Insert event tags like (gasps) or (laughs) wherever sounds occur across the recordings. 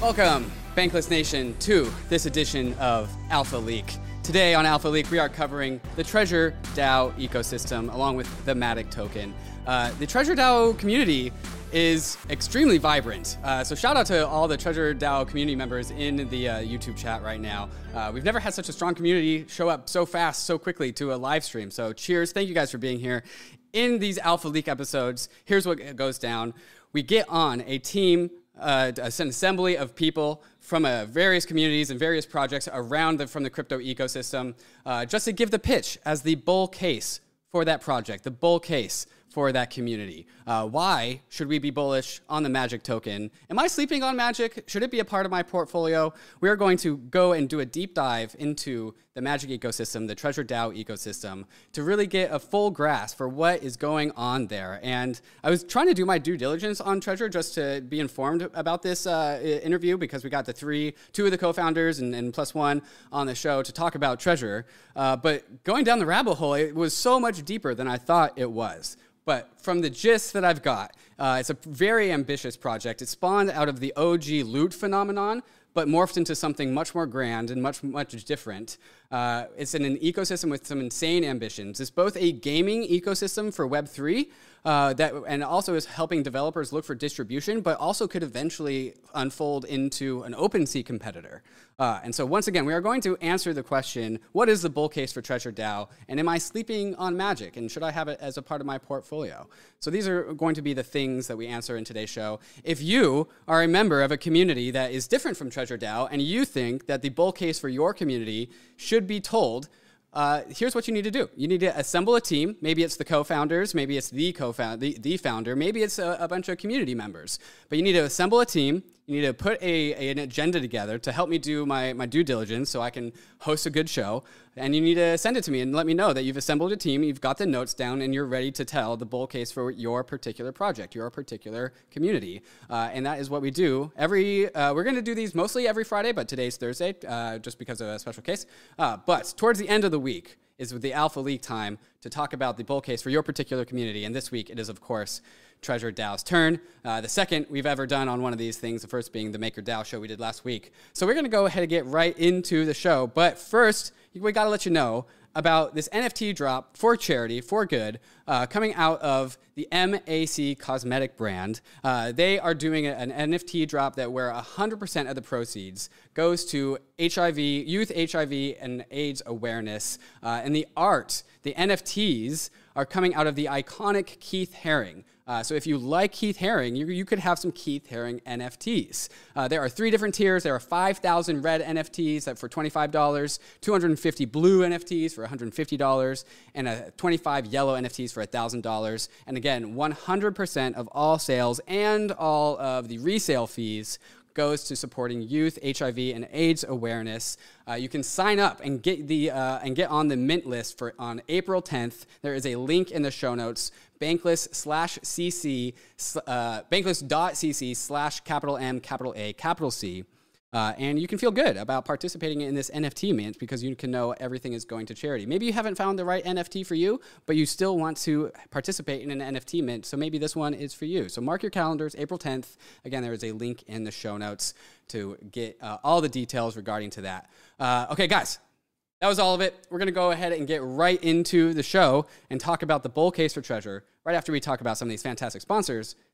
Welcome, Bankless Nation, to this edition of Alpha Leak. Today on Alpha Leak, we are covering the Treasure DAO ecosystem along with the Magic token. Uh, the Treasure DAO community is extremely vibrant. Uh, so shout out to all the Treasure DAO community members in the uh, YouTube chat right now. Uh, we've never had such a strong community show up so fast, so quickly to a live stream. So cheers! Thank you guys for being here. In these Alpha Leak episodes, here's what goes down: we get on a team uh, an assembly of people from uh, various communities and various projects around the, from the crypto ecosystem, uh, just to give the pitch as the bull case for that project, the bull case for that community. Uh, why should we be bullish on the Magic token? Am I sleeping on Magic? Should it be a part of my portfolio? We are going to go and do a deep dive into the Magic ecosystem, the Treasure DAO ecosystem, to really get a full grasp for what is going on there. And I was trying to do my due diligence on Treasure just to be informed about this uh, interview because we got the three, two of the co-founders and, and plus one on the show to talk about Treasure. Uh, but going down the rabbit hole, it was so much deeper than I thought it was. But from the gist that I've got, uh, it's a very ambitious project. It spawned out of the OG loot phenomenon, but morphed into something much more grand and much, much different. Uh, it's in an ecosystem with some insane ambitions. It's both a gaming ecosystem for Web3, uh, that and also is helping developers look for distribution, but also could eventually unfold into an OpenSea competitor. Uh, and so once again, we are going to answer the question: What is the bull case for Treasure DAO, and am I sleeping on Magic, and should I have it as a part of my portfolio? So these are going to be the things that we answer in today's show. If you are a member of a community that is different from Treasure DAO, and you think that the bull case for your community should be told uh, here's what you need to do. You need to assemble a team. Maybe it's the co-founders, maybe it's the co-founder, the, the founder, maybe it's a, a, bunch of community members. But you need to assemble a team. You need to put a, a, an agenda together to help me do my, my due diligence so I can host a good show. And you need to send it to me and let me know that you've assembled a team, you've got the notes down, and you're ready to tell the bull case for your particular project, your particular community. Uh, and that is what we do every. Uh, we're going to do these mostly every Friday, but today's Thursday, uh, just because of a special case. Uh, but towards the end of the week is the Alpha Leak time to talk about the bull case for your particular community. And this week it is, of course, Treasure DAO's turn. Uh, the second we've ever done on one of these things, the first being the Maker DAO show we did last week. So we're going to go ahead and get right into the show. But first, we got to let you know about this NFT drop for charity, for good, uh, coming out of the MAC Cosmetic brand. Uh, they are doing an NFT drop that where 100% of the proceeds goes to HIV, youth HIV and AIDS awareness. Uh, and the art, the NFTs, are coming out of the iconic Keith Haring. Uh, so if you like Keith Haring, you, you could have some Keith Haring NFTs. Uh, there are three different tiers. There are 5,000 red NFTs for $25, 250 blue NFTs for $150, and a 25 yellow NFTs for $1,000. And again, 100% of all sales and all of the resale fees goes to supporting youth HIV and AIDS awareness. Uh, you can sign up and get the uh, and get on the mint list for on April 10th. There is a link in the show notes. Bankless slash cc uh, bankless.cc slash capital M capital A capital C. Uh, and you can feel good about participating in this NFT mint because you can know everything is going to charity. Maybe you haven't found the right NFT for you, but you still want to participate in an NFT mint. So maybe this one is for you. So mark your calendars, April 10th. Again, there is a link in the show notes to get uh, all the details regarding to that. Uh, okay, guys, that was all of it. We're going to go ahead and get right into the show and talk about the bull case for treasure right after we talk about some of these fantastic sponsors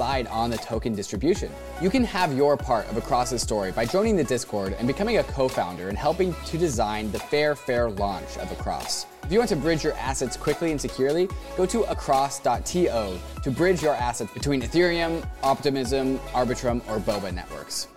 on the token distribution. You can have your part of Across's story by joining the Discord and becoming a co-founder and helping to design the fair, fair launch of Across. If you want to bridge your assets quickly and securely, go to across.to to bridge your assets between Ethereum, Optimism, Arbitrum, or Boba networks.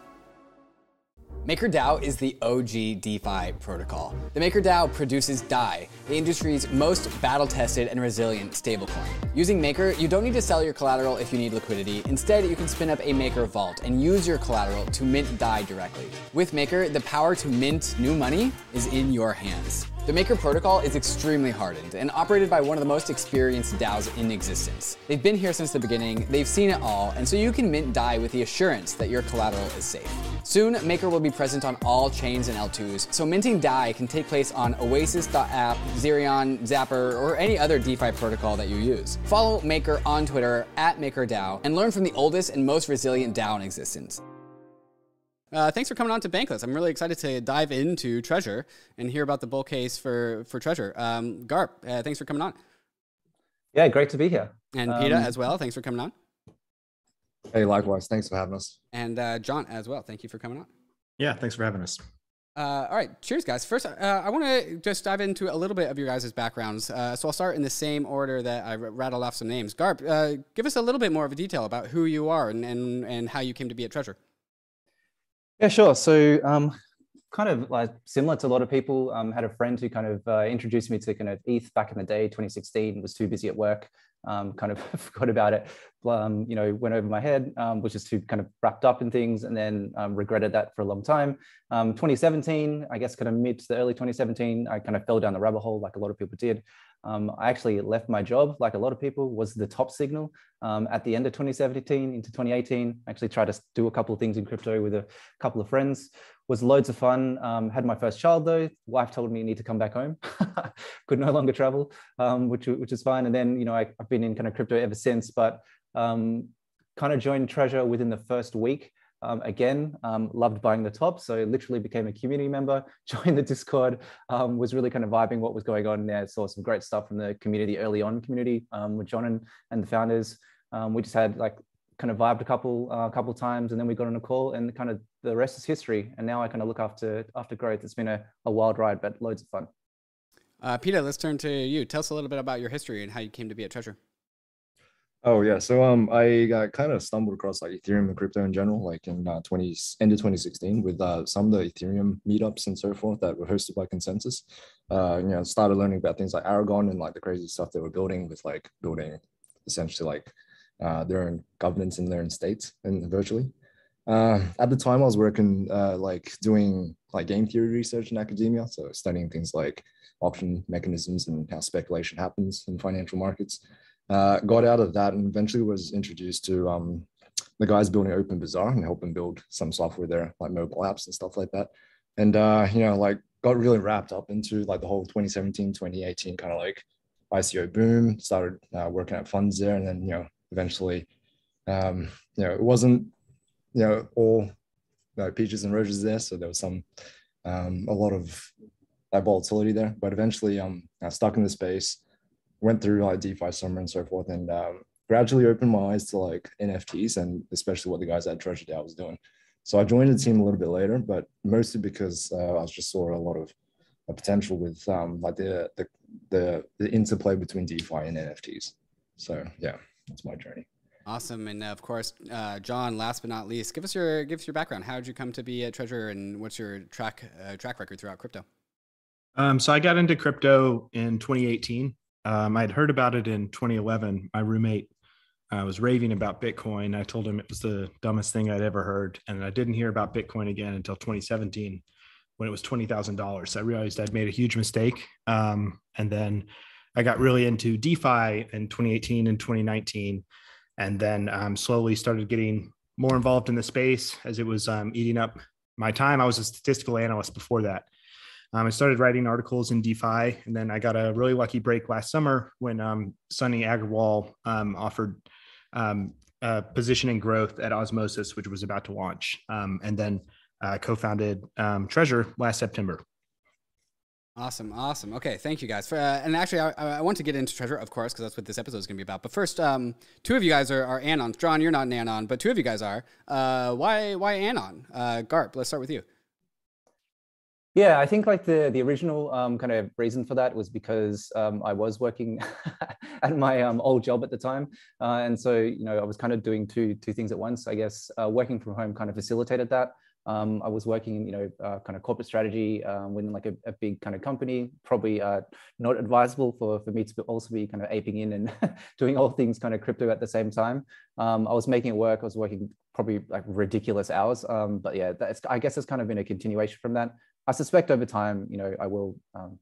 MakerDAO is the OG DeFi protocol. The MakerDAO produces DAI, the industry's most battle-tested and resilient stablecoin. Using Maker, you don't need to sell your collateral if you need liquidity. Instead, you can spin up a Maker vault and use your collateral to mint DAI directly. With Maker, the power to mint new money is in your hands. The Maker protocol is extremely hardened and operated by one of the most experienced DAOs in existence. They've been here since the beginning, they've seen it all, and so you can mint DAI with the assurance that your collateral is safe. Soon, Maker will be present on all chains and L2s, so minting DAI can take place on Oasis.app, Zerion, Zapper, or any other DeFi protocol that you use. Follow Maker on Twitter at MakerDAO and learn from the oldest and most resilient DAO in existence. Uh, thanks for coming on to Bankless. I'm really excited to dive into Treasure and hear about the bull case for for Treasure. Um, Garp, uh, thanks for coming on. Yeah, great to be here. And um, Peter as well. Thanks for coming on. Hey, likewise. Thanks for having us. And uh, John as well. Thank you for coming on. Yeah, thanks for having us. Uh, all right, cheers, guys. First, uh, I want to just dive into a little bit of your guys' backgrounds. Uh, so I'll start in the same order that I rattled off some names. Garp, uh, give us a little bit more of a detail about who you are and, and, and how you came to be at Treasure. Yeah, sure. So, um, kind of like similar to a lot of people, um, had a friend who kind of uh, introduced me to kind of ETH back in the day, 2016. Was too busy at work, um, kind of (laughs) forgot about it. Um, you know, went over my head, um, was just too kind of wrapped up in things, and then um, regretted that for a long time. Um, 2017, I guess, kind of mid to the early 2017, I kind of fell down the rabbit hole like a lot of people did. Um, I actually left my job, like a lot of people, was the top signal um, at the end of 2017 into 2018. I actually tried to do a couple of things in crypto with a couple of friends. Was loads of fun. Um, had my first child though. Wife told me you need to come back home. (laughs) Could no longer travel, um, which which is fine. And then you know I, have been in kind of crypto ever since. But um, kind of joined Treasure within the first week. Um, again, um, loved buying the top. So literally became a community member, (laughs) joined the Discord, um, was really kind of vibing what was going on there. Saw some great stuff from the community early on community um, with John and, and the founders. Um, we just had like kind of vibed a couple a uh, couple times and then we got on a call and kind of the rest is history. And now I kind of look after after growth. It's been a, a wild ride, but loads of fun. Uh, Peter, let's turn to you. Tell us a little bit about your history and how you came to be at Treasure. Oh yeah, so um, I got kind of stumbled across like Ethereum and crypto in general, like in uh, 20 end of 2016, with uh, some of the Ethereum meetups and so forth that were hosted by ConsenSys. Uh, you know, started learning about things like Aragon and like the crazy stuff they were building with like building essentially like uh, their own governance in their own states and virtually. Uh, at the time, I was working uh, like doing like game theory research in academia, so studying things like option mechanisms and how speculation happens in financial markets uh, got out of that and eventually was introduced to um, the guys building OpenBazaar and helping build some software there, like mobile apps and stuff like that. And, uh, you know, like got really wrapped up into like the whole 2017, 2018 kind of like ICO boom, started uh, working at funds there. And then, you know, eventually, um, you know, it wasn't, you know, all you know, peaches and roses there. So there was some, um, a lot of like volatility there, but eventually um, I stuck in the space, went through like DeFi summer and so forth, and um, gradually opened my eyes to like NFTs and especially what the guys at Treasure DAO was doing. So I joined the team a little bit later, but mostly because uh, I just saw a lot of potential with um, like the, the the the interplay between DeFi and NFTs. So yeah, that's my journey. Awesome, and uh, of course, uh, John. Last but not least, give us your give us your background. How did you come to be a Treasure, and what's your track uh, track record throughout crypto? Um, so I got into crypto in 2018. Um, I'd heard about it in 2011. My roommate uh, was raving about Bitcoin. I told him it was the dumbest thing I'd ever heard. And I didn't hear about Bitcoin again until 2017 when it was $20,000. So I realized I'd made a huge mistake. Um, and then I got really into DeFi in 2018 and 2019. and then um, slowly started getting more involved in the space as it was um, eating up my time. I was a statistical analyst before that. Um, I started writing articles in DeFi, and then I got a really lucky break last summer when um, Sunny Aggarwal um, offered um, a position in growth at Osmosis, which was about to launch, um, and then uh, co-founded um, Treasure last September. Awesome, awesome. Okay, thank you guys. For, uh, and actually, I, I, want to get into Treasure, of course, because that's what this episode is going to be about. But first, um, two of you guys are, are Anons. John, you're not an Anon, but two of you guys are. Uh, why, why Anon? Uh, Garp, let's start with you. Yeah, I think like the the original um, kind of reason for that was because um, I was working (laughs) at my um, old job at the time, uh, and so you know I was kind of doing two two things at once. I guess uh, working from home kind of facilitated that. Um, I was working, you know, uh, kind of corporate strategy um, within like a, a, big kind of company. Probably uh, not advisable for for me to also be kind of aping in and (laughs) doing all things kind of crypto at the same time. Um, I was making it work. I was working probably like ridiculous hours. Um, but yeah, I guess it's kind of been a continuation from that. I suspect over time, you know, I will um,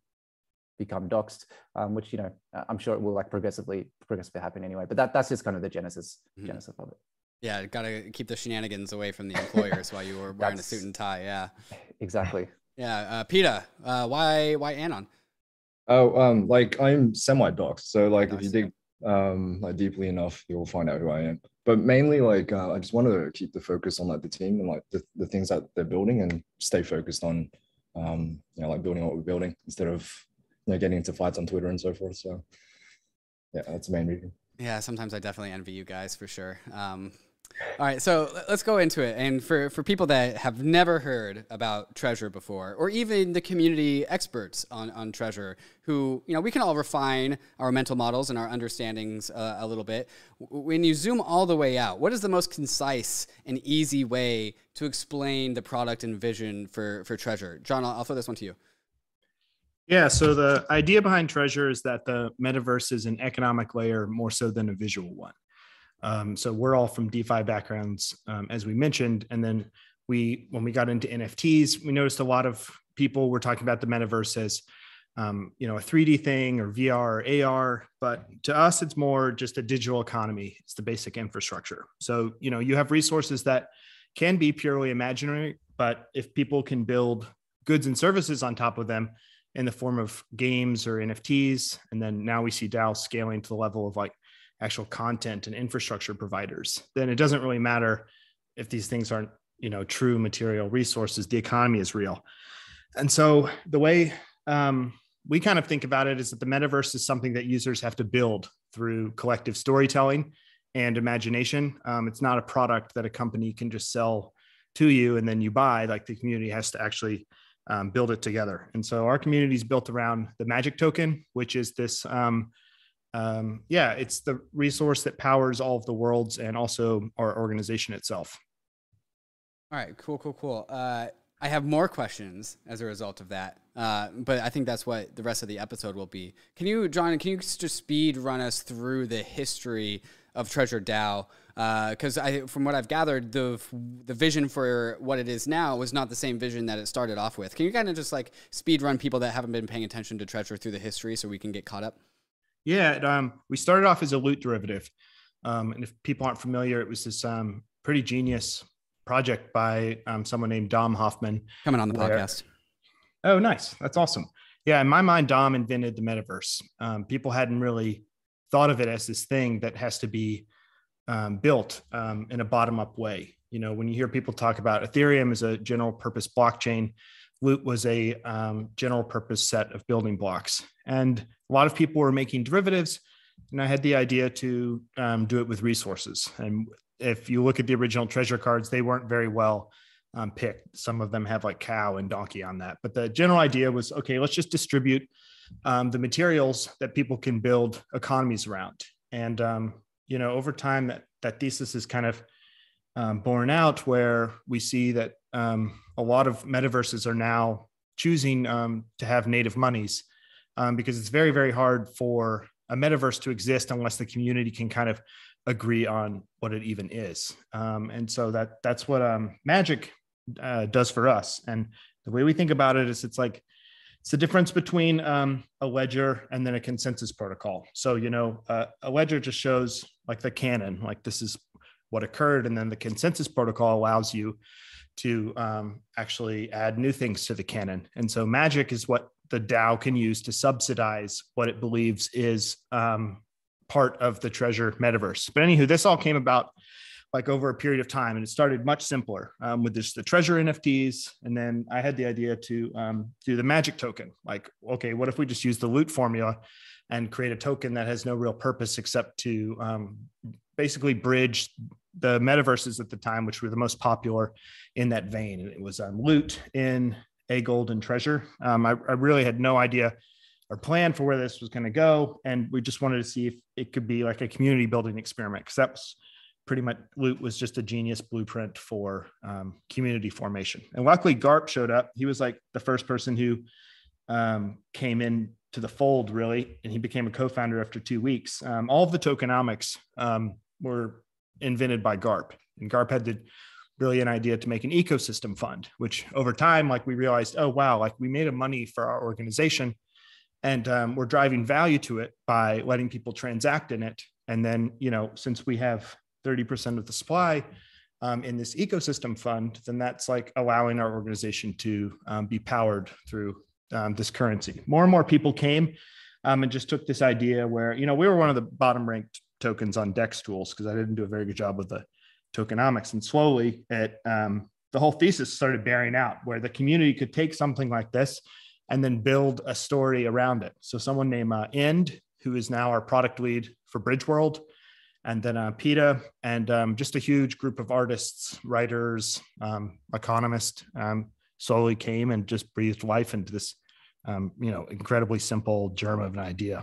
become doxxed, um, which you know I'm sure it will like progressively progressively happen anyway. But that that's just kind of the genesis mm-hmm. genesis of it. Yeah, got to keep the shenanigans away from the employers while you were (laughs) wearing a suit and tie. Yeah, (laughs) exactly. Yeah, uh, Peter, uh, why why Anon? Oh, um, like I'm semi doxxed, so like nice. if you dig um like deeply enough, you'll find out who I am. But mainly, like uh, I just wanted to keep the focus on like the team and like the, the things that they're building and stay focused on um you know like building what we're building instead of you know getting into fights on Twitter and so forth. So yeah, that's the main reason. Yeah, sometimes I definitely envy you guys for sure. Um, all right, so let's go into it. And for, for people that have never heard about Treasure before, or even the community experts on, on Treasure, who, you know, we can all refine our mental models and our understandings uh, a little bit. When you zoom all the way out, what is the most concise and easy way to explain the product and vision for, for Treasure? John, I'll, I'll throw this one to you. Yeah, so the idea behind Treasure is that the metaverse is an economic layer more so than a visual one. Um, so we're all from DeFi backgrounds, um, as we mentioned, and then we, when we got into NFTs, we noticed a lot of people were talking about the metaverse as, um, you know, a 3D thing or VR or AR. But to us, it's more just a digital economy. It's the basic infrastructure. So you know, you have resources that can be purely imaginary, but if people can build goods and services on top of them in the form of games or NFTs, and then now we see DAO scaling to the level of like actual content and infrastructure providers, then it doesn't really matter if these things aren't, you know, true material resources. The economy is real. And so the way um, we kind of think about it is that the metaverse is something that users have to build through collective storytelling and imagination. Um, it's not a product that a company can just sell to you and then you buy. Like the community has to actually um, build it together. And so our community is built around the magic token, which is this um, um, yeah, it's the resource that powers all of the worlds and also our organization itself. All right, cool, cool, cool. Uh, I have more questions as a result of that, uh, but I think that's what the rest of the episode will be. Can you, John, can you just speed run us through the history of Treasure DAO? Because uh, from what I've gathered, the the vision for what it is now was not the same vision that it started off with. Can you kind of just like speed run people that haven't been paying attention to Treasure through the history so we can get caught up? Yeah, it, um, we started off as a loot derivative. Um, and if people aren't familiar, it was this um, pretty genius project by um, someone named Dom Hofmann. Coming on the where, podcast. Oh, nice. That's awesome. Yeah, in my mind, Dom invented the metaverse. Um, people hadn't really thought of it as this thing that has to be um, built um, in a bottom up way. You know, when you hear people talk about Ethereum as a general purpose blockchain, Loot was a um, general purpose set of building blocks. And a lot of people were making derivatives. And I had the idea to um, do it with resources. And if you look at the original treasure cards, they weren't very well um, picked. Some of them have like cow and donkey on that. But the general idea was okay, let's just distribute um, the materials that people can build economies around. And, um, you know, over time, that, that thesis is kind of um, borne out where we see that um, a lot of metaverses are now choosing to have native monies um, because it's very, very hard for a metaverse to exist unless the community can kind of agree on what it even is. Um, and so that that's what um, Magic uh, does for us. And the way we think about it is it's like it's the difference between um, a ledger and then a consensus protocol. So, you know, uh, a ledger just shows like the canon, like this is what occurred. And then the consensus protocol allows you to um, actually add new things to the canon. And so magic is what the DAO can use to subsidize what it believes is um, part of the treasure metaverse. But anywho, this all came about like over a period of time and it started much simpler um, with just the treasure nfts and then i had the idea to um, do the magic token like okay what if we just use the loot formula and create a token that has no real purpose except to um, basically bridge the metaverses at the time which were the most popular in that vein and it was um, loot in a golden treasure um, I, I really had no idea or plan for where this was going to go and we just wanted to see if it could be like a community building experiment because that's pretty much Loot was just a genius blueprint for um, community formation. And luckily, Garp showed up. He was like the first person who um, came in to the fold, really, and he became a co-founder after two weeks. Um, all of the tokenomics um, were invented by Garp, and Garp had the brilliant idea to make an ecosystem fund, which over time, like we realized, oh wow, like we made a money for our organization, and um, we're driving value to it by letting people transact in it. And then, you know, since we have 30% of the supply um, in this ecosystem fund, then that's like allowing our organization to um, be powered through um, this currency. More and more people came um, and just took this idea where, you know, we were one of the bottom ranked tokens on DEXTools because I didn't do a very good job with the tokenomics. And slowly it, um, the whole thesis started bearing out where the community could take something like this and then build a story around it. So someone named uh, End, who is now our product lead for Bridgeworld, and then uh, Peter, and um, just a huge group of artists, writers, um, economists um, slowly came and just breathed life into this, um, you know, incredibly simple germ of an idea.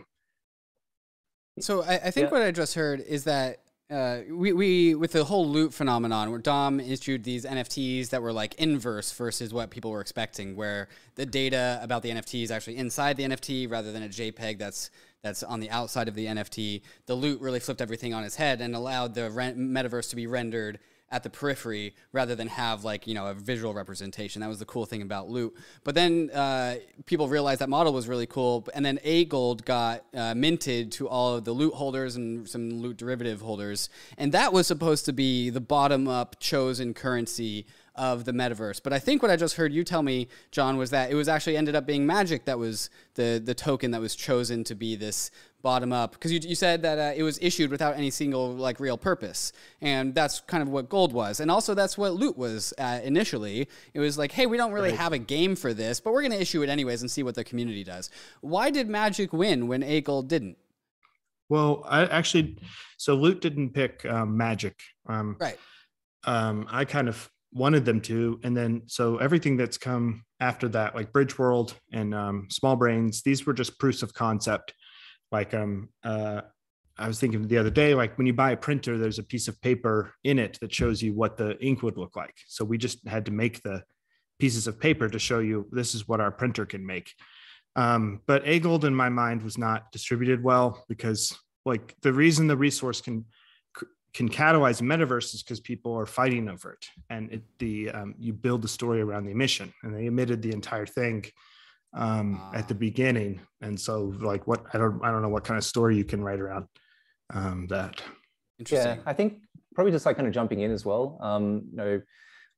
So I, I think yeah. what I just heard is that uh, we, we with the whole loot phenomenon where Dom issued these NFTs that were like inverse versus what people were expecting, where the data about the NFT is actually inside the NFT rather than a JPEG that's that's on the outside of the NFT. The loot really flipped everything on its head and allowed the metaverse to be rendered at the periphery rather than have like you know a visual representation. That was the cool thing about loot. But then uh, people realized that model was really cool, and then A Gold got uh, minted to all of the loot holders and some loot derivative holders, and that was supposed to be the bottom up chosen currency of the metaverse. But I think what I just heard you tell me, John, was that it was actually ended up being Magic that was the the token that was chosen to be this bottom up because you, you said that uh, it was issued without any single like real purpose and that's kind of what gold was and also that's what loot was uh, initially it was like hey we don't really right. have a game for this but we're going to issue it anyways and see what the community does why did magic win when a gold didn't well i actually so loot didn't pick um, magic um, right um, i kind of wanted them to. And then so everything that's come after that, like Bridgeworld and um, Smol Brains, these were just proofs of concept. Like um, uh, I was thinking the other day, like when you buy a printer, there's a piece of paper in it that shows you what the ink would look like. So we just had to make the pieces of paper to show you this is what our printer can make. Um, but A Gold in my mind was not distributed well because like the reason the resource can can catalyze metaverses because people are fighting over it, and it, the um, you build the story around the emission, and they emitted the entire thing um, at the ah. beginning, and so like what I don't I don't know what kind of story you can write around um, that. Yeah, I think probably just like kind of jumping in as well. Um, you know,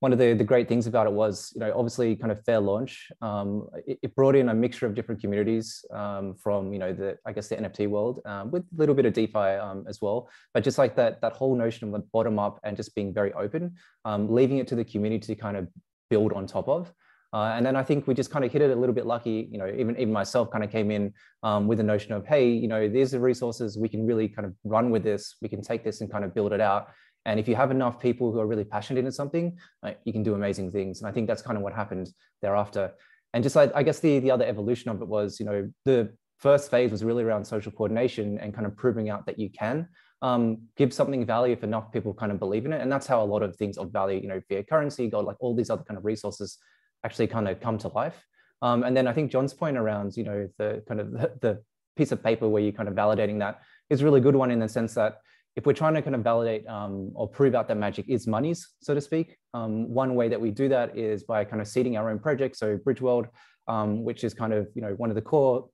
one of the, the great things about it was, you know, obviously kind of fair launch. Um, it, it, brought in a mixture of different communities um, from, you know, the I guess the NFT world um, with a little bit of DeFi um, as well. But just like that that whole notion of the bottom up and just being very open, um, leaving it to the community to kind of build on top of. Uh, and then I think we just kind of hit it a little bit lucky. You know, even even myself kind of came in um, with the notion of, hey, you know, these are resources we can really kind of run with this. We can take this and kind of build it out. And if you have enough people who are really passionate in something, you can do amazing things. And I think that's kind of what happened thereafter. And just like, I guess the, the other evolution of it was, you know, the first phase was really around social coordination and kind of proving out that you can um, give something value if enough people kind of believe in it. And that's how a lot of things of value, you know, via currency, gold, like all these other kind of resources actually kind of come to life. Um, and then I think John's point around, you know, the kind of (laughs) the, the piece of paper where you're kind of validating that is a really good one in the sense that if we're trying to kind of validate um, or prove out that magic is monies, so to speak, um, one way that we do that is by kind of seeding our own project. So Bridgeworld um, which is kind of you know one of the core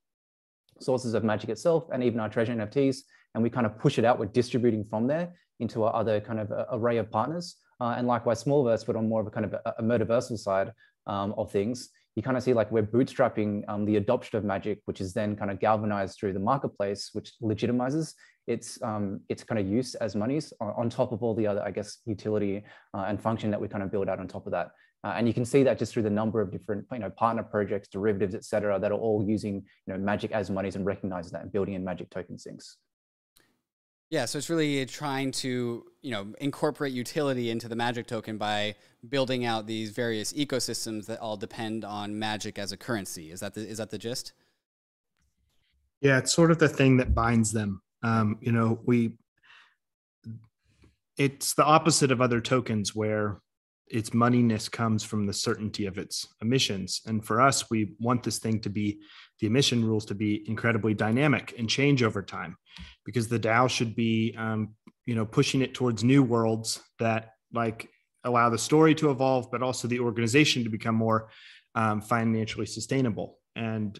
sources of Magic itself, and even our treasure NFTs, and we kind of push it out. We're distributing from there into our other kind of array of partners, uh, and likewise Smolverse, but on more of a kind of a, a metaversal side um, of things. You kind of see like we're bootstrapping um, the adoption of Magic, which is then kind of galvanized through the marketplace, which legitimizes its um, its kind of use as monies on, top of all the other, I guess, utility uh, and function that we kind of build out on top of that. Uh, and you can see that just through the number of different, you know, partner projects, derivatives, et cetera, that are all using, you know, Magic as monies and recognizing that and building in Magic token sinks. Yeah, so it's really trying to, you know, incorporate utility into the Magic token by building out these various ecosystems that all depend on Magic as a currency. Is that the, is that the gist? Yeah, it's sort of the thing that binds them. Um, you know, we it's the opposite of other tokens where its moneyness comes from the certainty of its emissions. And for us, we want this thing to be the emission rules to be incredibly dynamic and change over time, because the DAO should be, um, you know, pushing it towards new worlds that like allow the story to evolve, but also the organization to become more um, financially sustainable. And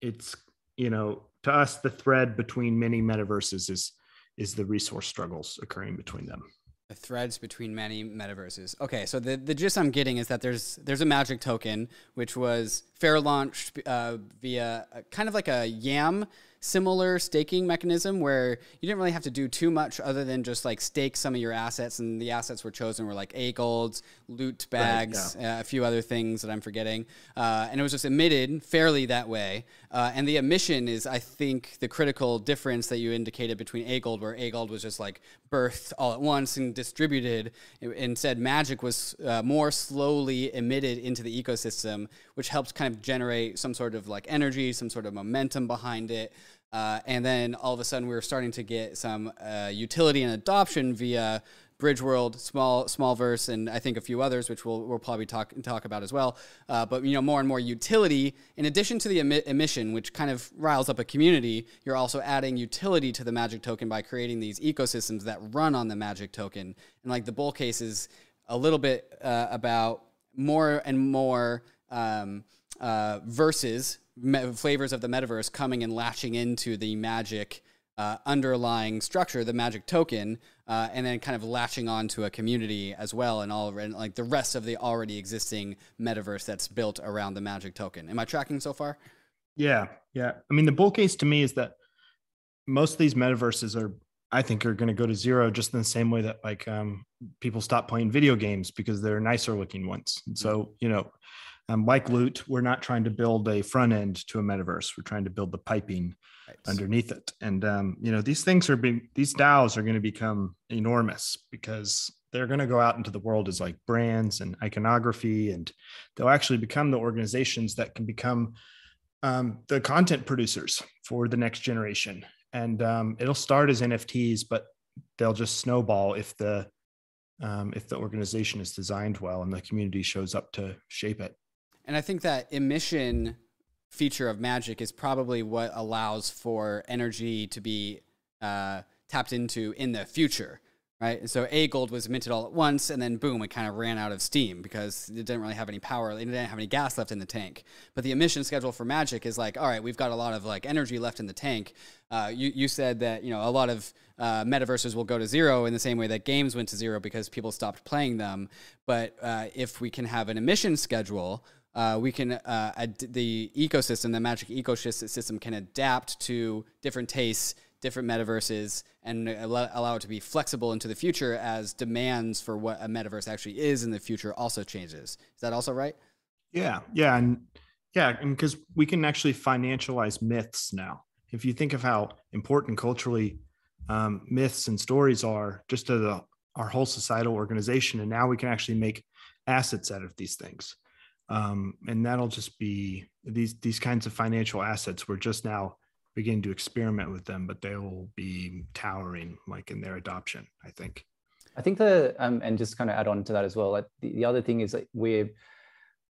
it's, you know, to us, the thread between many metaverses is is the resource struggles occurring between them. The threads between many metaverses. Okay, so the, the gist I'm getting is that there's there's a magic token which was fair launched uh, via kind of like a YAM similar staking mechanism where you didn't really have to do too much other than just like stake some of your assets, and the assets were chosen were like A golds, loot bags, right, yeah. uh, a few other things that I'm forgetting, uh, and it was just emitted fairly that way. Uh, and the emission is, I think, the critical difference that you indicated between A gold, where A gold was just like birthed all at once and distributed. Instead, Magic was uh, more slowly emitted into the ecosystem, which helps kind of generate some sort of like energy, some sort of momentum behind it. Uh, and then all of a sudden, we were starting to get some uh, utility and adoption via Bridgeworld, Small Smolverse, and I think a few others, which we'll, we'll probably talk talk about as well. Uh, but you know, more and more utility. In addition to the emi- emission, which kind of riles up a community, you're also adding utility to the Magic token by creating these ecosystems that run on the Magic token. And like the bull case is a little bit uh, about more and more um, uh, verses me- flavors of the metaverse coming and latching into the magic uh, underlying structure, the magic token, uh, and then kind of latching on to a community as well, and all and like the rest of the already existing metaverse that's built around the magic token. Am I tracking so far? Yeah, yeah. I mean, the bull case to me is that most of these metaverses are, I think, are going to go to zero, just in the same way that like um, people stop playing video games because they're nicer looking ones. And so, you know, um, like Loot, we're not trying to build a front end to a metaverse. We're trying to build the piping right. underneath it. And um, you know, these things are being these DAOs are going to become enormous because they're going to go out into the world as like brands and iconography, and they'll actually become the organizations that can become um, the content producers for the next generation. And um, it'll start as NFTs, but they'll just snowball if the um, if the organization is designed well and the community shows up to shape it. And I think that emission feature of magic is probably what allows for energy to be uh, tapped into in the future, right? And so A gold was minted all at once, and then boom, it kind of ran out of steam because it didn't really have any power. It didn't have any gas left in the tank. But the emission schedule for magic is like, all right, we've got a lot of like energy left in the tank. Uh, you you said that you know a lot of uh, metaverses will go to zero in the same way that games went to zero because people stopped playing them. But uh, if we can have an emission schedule uh, we can uh, ad- the ecosystem, the magic ecosystem, can adapt to different tastes, different metaverses, and allow it to be flexible into the future as demands for what a metaverse actually is in the future also changes. Is that also right? Yeah, yeah, and yeah, and because we can actually financialize myths now. If you think of how important culturally um, myths and stories are, just to the, our whole societal organization, and now we can actually make assets out of these things um, and that'll just be these these kinds of financial assets. We're just now beginning to experiment with them, but they will be towering like in their adoption. I think. I think the um, and just kind of add on to that as well. Like the, the other thing is that we're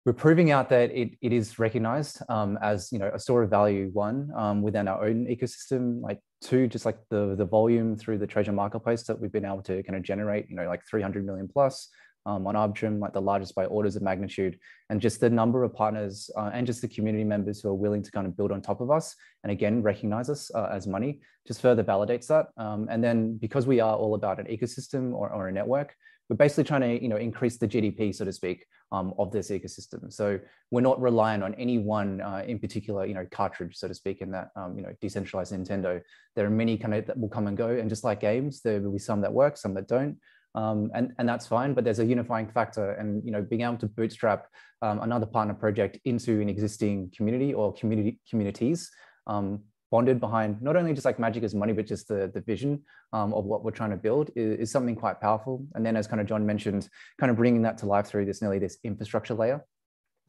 we're proving out that it, it is recognized um, as you know a store of value one um, within our own ecosystem like two just like the the volume through the treasure marketplace that we've been able to kind of generate you know like 300 million plus um, on Arbitrum, like the largest by orders of magnitude, and just the number of partners uh, and just the community members who are willing to kind of build on top of us and again recognize us uh, as money just further validates that. Um, and then because we are all about an ecosystem or, or a network, we're basically trying to you know increase the GDP, so to speak, um, of this ecosystem. So we're not reliant on any one uh, in particular you know cartridge, so to speak, in that um, you know decentralized Nintendo. There are many kind of that will come and go, and just like games, there will be some that work, some that don't. Um, and, and that's fine, but there's a unifying factor and, you know, being able to bootstrap um, another partner project into an existing community or community communities um, bonded behind not only just like magic as money, but just the, the vision um, of what we're trying to build is, is, something quite powerful. And then as kind of John mentioned, kind of bringing that to life through this nearly this infrastructure layer.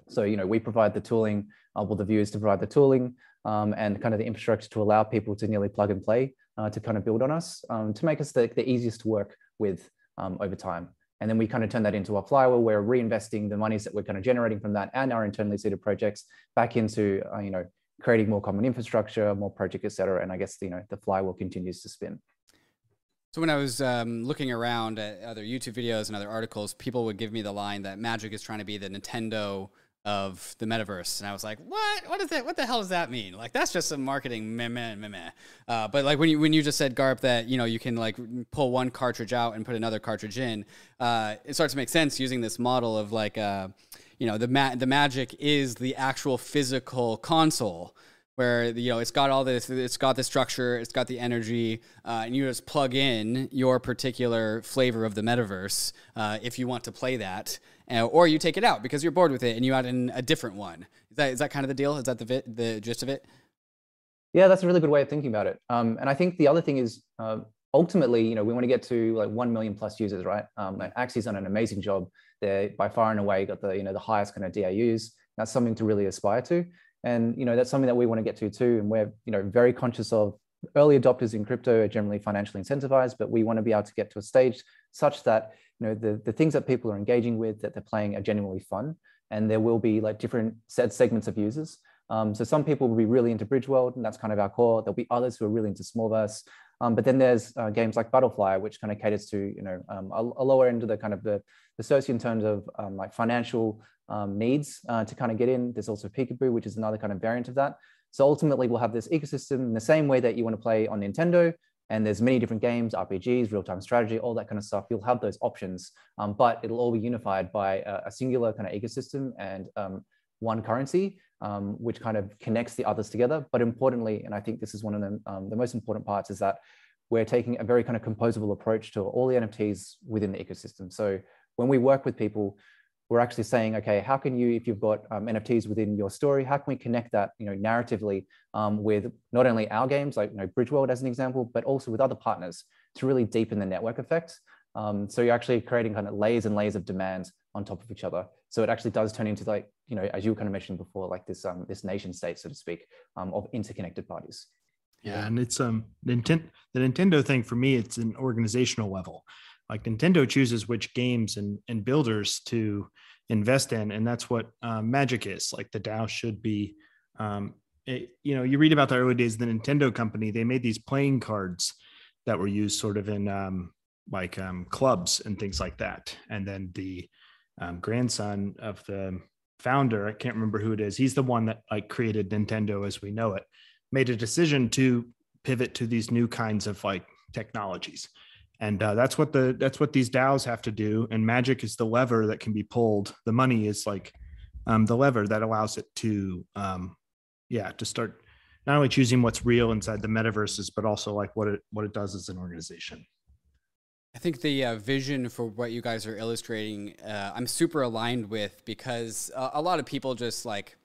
So, you know, we provide the tooling, uh, well, the viewers to provide the tooling um, and kind of the infrastructure to allow people to nearly plug and play uh, to kind of build on us um, to make us the, the easiest to work with um, over time. And then we kind of turn that into a flywheel. We're reinvesting the monies that we're kind of generating from that and our internally seeded projects back into, uh, you know, creating more common infrastructure, more project, et cetera. And I guess, you know, the flywheel continues to spin. So when I was um, looking around at other YouTube videos and other articles, people would give me the line that Magic is trying to be the Nintendo of the metaverse, and I was like, "What? What is that? What the hell does that mean? Like, that's just some marketing meh meh meh meh." Uh, but like when you when you just said Garp that you know you can like pull one cartridge out and put another cartridge in, uh, it starts to make sense using this model of like, uh, you know, the ma- the magic is the actual physical console where you know it's got all this it's got the structure it's got the energy uh, and you just plug in your particular flavor of the metaverse uh, if you want to play that or you take it out because you're bored with it and you add in a different one. Is that is that kind of the deal? Is that the vi- the gist of it? Yeah that's a really good way of thinking about it. Um, and i think the other thing is uh, ultimately you know we want to get to like 1 million plus users right? Um, like Axie's done an amazing job they're by far and away got the you know the highest kind of DAUs that's something to really aspire to. And you know that's something that we want to get to too. And we're you know very conscious of early adopters in crypto are generally financially incentivized but we want to be able to get to a stage such that you know the, the things that people are engaging with that they're playing are genuinely fun and there will be like different set segments of users um, so some people will be really into Bridgeworld and that's kind of our core there'll be others who are really into Smolverse um, but then there's uh, games like BattleFly, which kind of caters to you know um, a, a, lower end of the kind of the, the socio in terms of um, like financial um, needs uh, to kind of get in. There's also Peekaboo, which is another kind of variant of that. So ultimately, we'll have this ecosystem in the same way that you want to play on Nintendo. And there's many different games, RPGs, real-time strategy, all that kind of stuff. You'll have those options, um, but it'll all be unified by a, a singular kind of ecosystem and um, one currency, um, which kind of connects the others together. But importantly, and I think this is one of the, um, the most important parts, is that we're taking a very kind of composable approach to all the NFTs within the ecosystem. So when we work with people, we're actually saying, okay, how can you, if you've got um, NFTs within your story, how can we connect that, you know, narratively um, with not only our games, like you know, Bridgeworld as an example, but also with other partners to really deepen the network effect. Um, so you're actually creating kind of layers and layers of demand on top of each other. So it actually does turn into like, you know, as you kind of mentioned before, like this um, this nation state, so to speak, um, of interconnected parties. Yeah, and it's um the Nintendo thing for me, it's an organizational level like Nintendo chooses which games and, and builders to invest in. And that's what uh, Magic is. Like the DAO should be, um, it, you know, you read about the early days of the Nintendo company, they made these playing cards that were used sort of in um, like um, clubs and things like that. And then the um, grandson of the founder, I can't remember who it is, he's the one that like created Nintendo as we know it, made a decision to pivot to these new kinds of like technologies and uh, that's what the that's what these DAOs have to do. And magic is the lever that can be pulled. The money is like um, the lever that allows it to, um, yeah, to start not only choosing what's real inside the metaverses, but also like what it what it does as an organization. I think the uh, vision for what you guys are illustrating, uh, I'm super aligned with because uh, a lot of people just like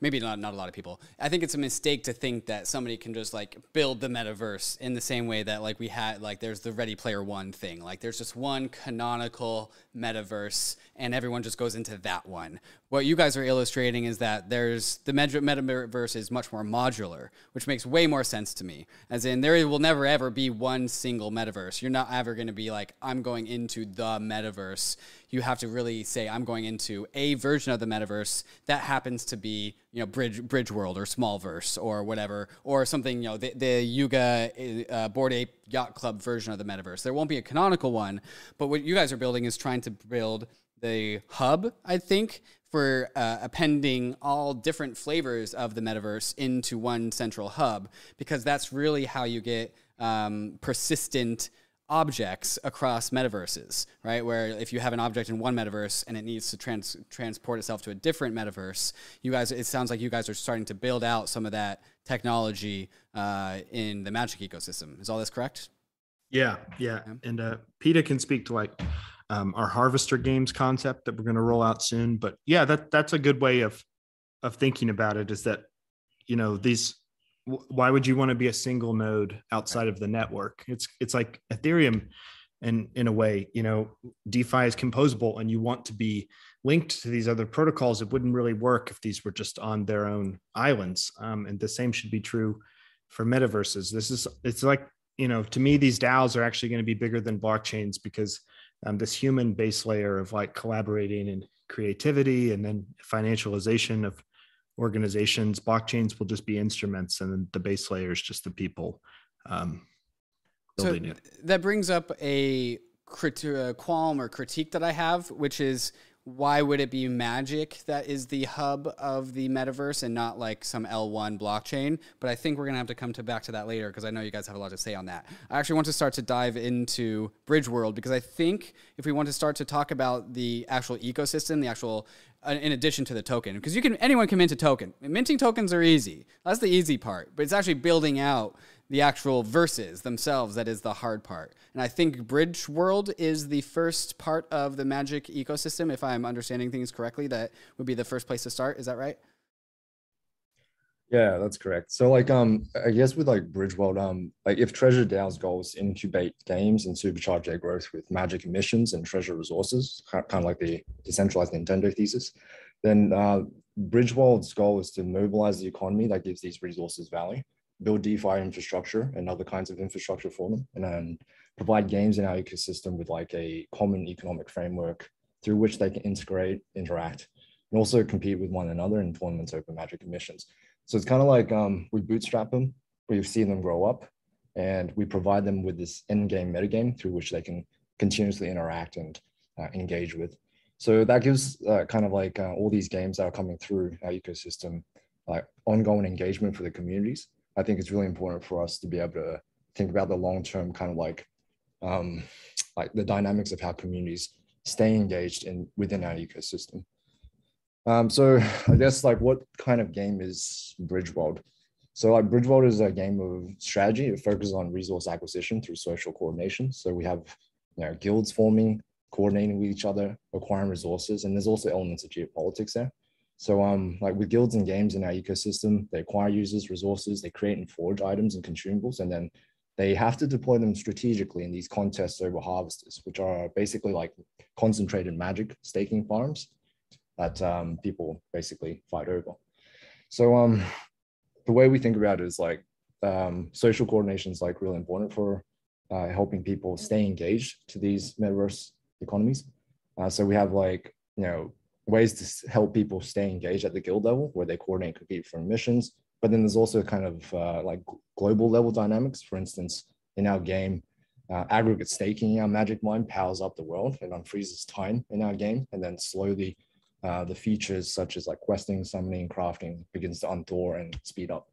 maybe not not a lot of people. I think it's a mistake to think that somebody can just like build the metaverse in the same way that like we had like there's the Ready Player One thing. Like there's just one canonical metaverse and everyone just goes into that one. What you guys are illustrating is that there's the metaverse is much more modular, which makes way more sense to me. As in there will never ever be one single metaverse. You're not ever going to be like I'm going into the metaverse. You have to really say I'm going into a version of the metaverse that happens to be you know bridge Bridgeworld or Smolverse or whatever or something you know the, the yuga uh, Bored Ape Yacht Club version of the metaverse. There won't be a canonical one but what you guys are building is trying to build the hub i think for uh, appending all different flavors of the metaverse into one central hub because that's really how you get um, persistent objects across metaverses, right? Where if you have an object in one metaverse and it needs to trans- transport itself to a different metaverse, you guys, it sounds like you guys are starting to build out some of that technology uh, in the Magic ecosystem. Is all this correct? Yeah, yeah. yeah. And uh, Peter can speak to like um, our Harvester Games concept that we're going to roll out soon. But yeah, that that's a good way of of thinking about it. Is that you know these why would you want to be a single node outside of the network? It's it's like Ethereum, and in a way, you know, DeFi is composable, and you want to be linked to these other protocols. It wouldn't really work if these were just on their own islands. Um, and the same should be true for metaverses. This is it's like you know, to me, these DAOs are actually going to be bigger than blockchains because um, this human base layer of like collaborating and creativity, and then financialization of organizations. Blockchains will just be instruments, and then the base layer is just the people um, building so it. That brings up a, crit- a qualm or critique that I have, which is why would it be magic that is the hub of the metaverse and not like some L1 blockchain? But I think we're going to have to come to back to that later because I know you guys have a lot to say on that. I actually want to start to dive into Bridgeworld because I think if we want to start to talk about the actual ecosystem, the actual Uh, in addition to the token because you can anyone can mint a token. Minting tokens are easy. That's the easy part but it's actually building out the actual verses themselves that is the hard part. And i think Bridgeworld is the first part of the magic ecosystem if i'm understanding things correctly that would be the first place to start. Is that right yeah, that's correct. So like um I guess with like Bridgeworld, um like if TreasureDAO's goals incubate games and supercharge their growth with magic emissions and treasure resources, kind of like the decentralized Nintendo thesis, then uh Bridgeworld's goal is to mobilize the economy that gives these resources value, build DeFi infrastructure and other kinds of infrastructure for them, and then provide games in our ecosystem with like a common economic framework through which they can integrate, interact, and also compete with one another in tournaments over magic emissions. So it's kind of like um, we bootstrap them, we've seen them grow up, and we provide them with this end-game metagame through which they can continuously interact and uh, engage with. So that gives uh, kind of like uh, all these games that are coming through our ecosystem, like ongoing engagement for the communities. I think it's really important for us to be able to think about the long-term kind of like, um, like the dynamics of how communities stay engaged in within our ecosystem. Um, so I guess like what kind of game is Bridgeworld? So like Bridgeworld is a game of strategy. It focuses on resource acquisition through social coordination. So we have you know, guilds forming, coordinating with each other, acquiring resources, and there's also elements of geopolitics there. So um, like with guilds and games in our ecosystem, they acquire users, resources, they create and forge items and consumables, and then they have to deploy them strategically in these contests over harvesters, which are basically like concentrated magic staking farms that um, people basically fight over. So um, the way we think about it is like um, social coordination is like really important for uh, helping people stay engaged to these metaverse economies. Uh, so we have like you know ways to help people stay engaged at the guild level where they coordinate compete for missions. But then there's also kind of uh, like global level dynamics. For instance, in our game, uh, aggregate staking in our magic mine powers up the world and unfreezes time in our game and then slowly uh, the features such as like questing, summoning, crafting begins to unthaw and speed up.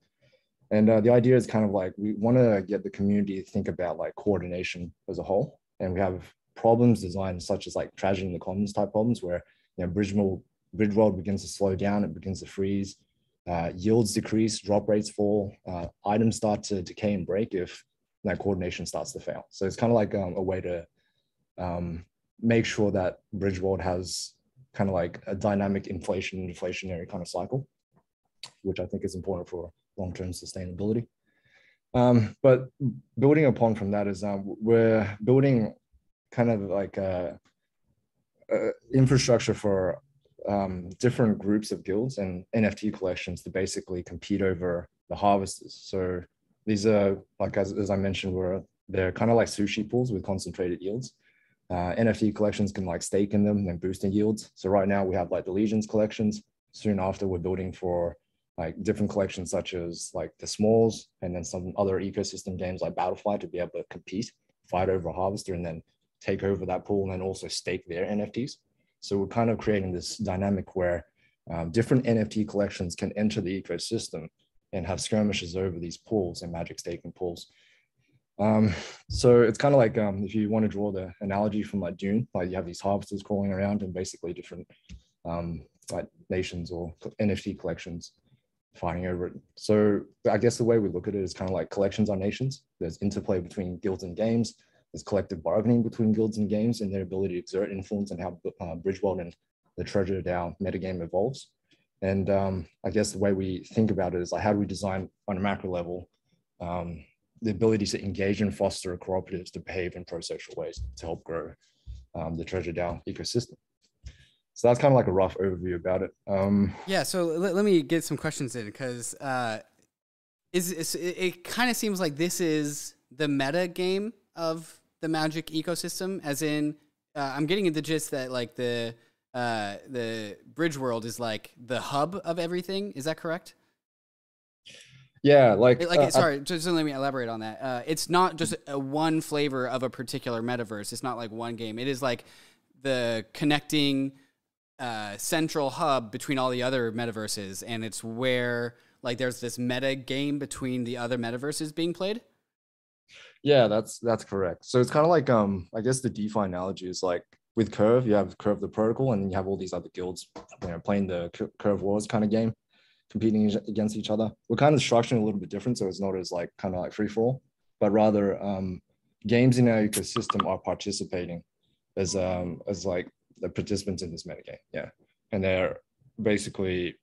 And uh, the idea is kind of like we want to get the community to think about like coordination as a whole. And we have problems designed such as like tragedy in the commons type problems where you know Bridgeworld, bridge world begins to slow down, it begins to freeze, uh, yields decrease, drop rates fall, uh, items start to decay and break if that coordination starts to fail. So it's kind of like um, a way to um, make sure that Bridgeworld has kind of like a dynamic inflation, inflationary kind of cycle, which I think is important for long-term sustainability. Um, but building upon from that is um, we're building kind of like a, a infrastructure for um, different groups of guilds and NFT collections to basically compete over the harvesters. So these are like as, as I mentioned, were they're kind of like sushi pools with concentrated yields uh, NFT collections can like stake in them and boost in yields. So right now we have like the Legions collections. Soon after we're building for like different collections such as like the Smols and then some other ecosystem games like BattleFly to be able to compete, fight over harvester and then take over that pool and then also stake their NFTs. So we're kind of creating this dynamic where um, different NFT collections can enter the ecosystem and have skirmishes over these pools and magic staking pools. Um, so it's kind of like um, if you want to draw the analogy from like Dune, like you have these harvesters crawling around and basically different um, like nations or NFT collections fighting over it. So I guess the way we look at it is kind of like collections are nations. There's interplay between guilds and games. There's collective bargaining between guilds and games and their ability to exert influence and how uh, Bridgeworld and the TreasureDAO metagame evolves. And um, I guess the way we think about it is like how do we design on a macro level um, the ability to engage and foster cooperatives to behave in pro-social ways to help grow um, the TreasureDAO ecosystem. So that's kind of like a rough overview about it. Um, yeah. So let, let me get some questions in because uh, is, is it, it kind of seems like this is the meta game of the Magic ecosystem, as in uh, I'm getting the gist that like the uh, the Bridgeworld is like the hub of everything. Is that correct? Yeah, like like uh, sorry, just let me elaborate on that. Uh, it's not just a one flavor of a particular metaverse. It's not like one game. It is like the connecting uh, central hub between all the other metaverses, and it's where like there's this meta game between the other metaverses being played. Yeah, that's that's correct. So it's kind of like um, I guess the DeFi analogy is like with Curve, you have Curve the protocol, and then you have all these other guilds, you know, playing the Curve Wars kind of game, competing against each other. We're kind of structuring a little bit different, so it's not as like kind of like free for all, but rather um, games in our ecosystem are participating as um as like the participants in this metagame. Yeah, and they're basically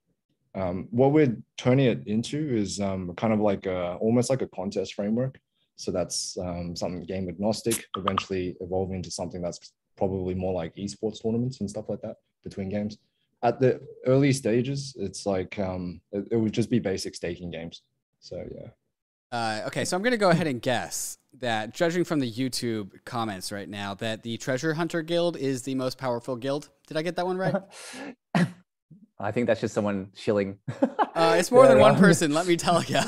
um, what we're turning it into is um, kind of like a, almost like a contest framework. So that's um, something game agnostic, eventually evolving into something that's probably more like esports tournaments and stuff like that between games. At the early stages, it's like um, it, it would just be basic staking games. So yeah. Uh, okay, so I'm going to go ahead and guess that, judging from the YouTube comments right now, that the Treasure Hunter Guild is the most powerful guild. Did I get that one right? (laughs) I think that's just someone shilling. Uh, it's more yeah, than one person, let me tell you.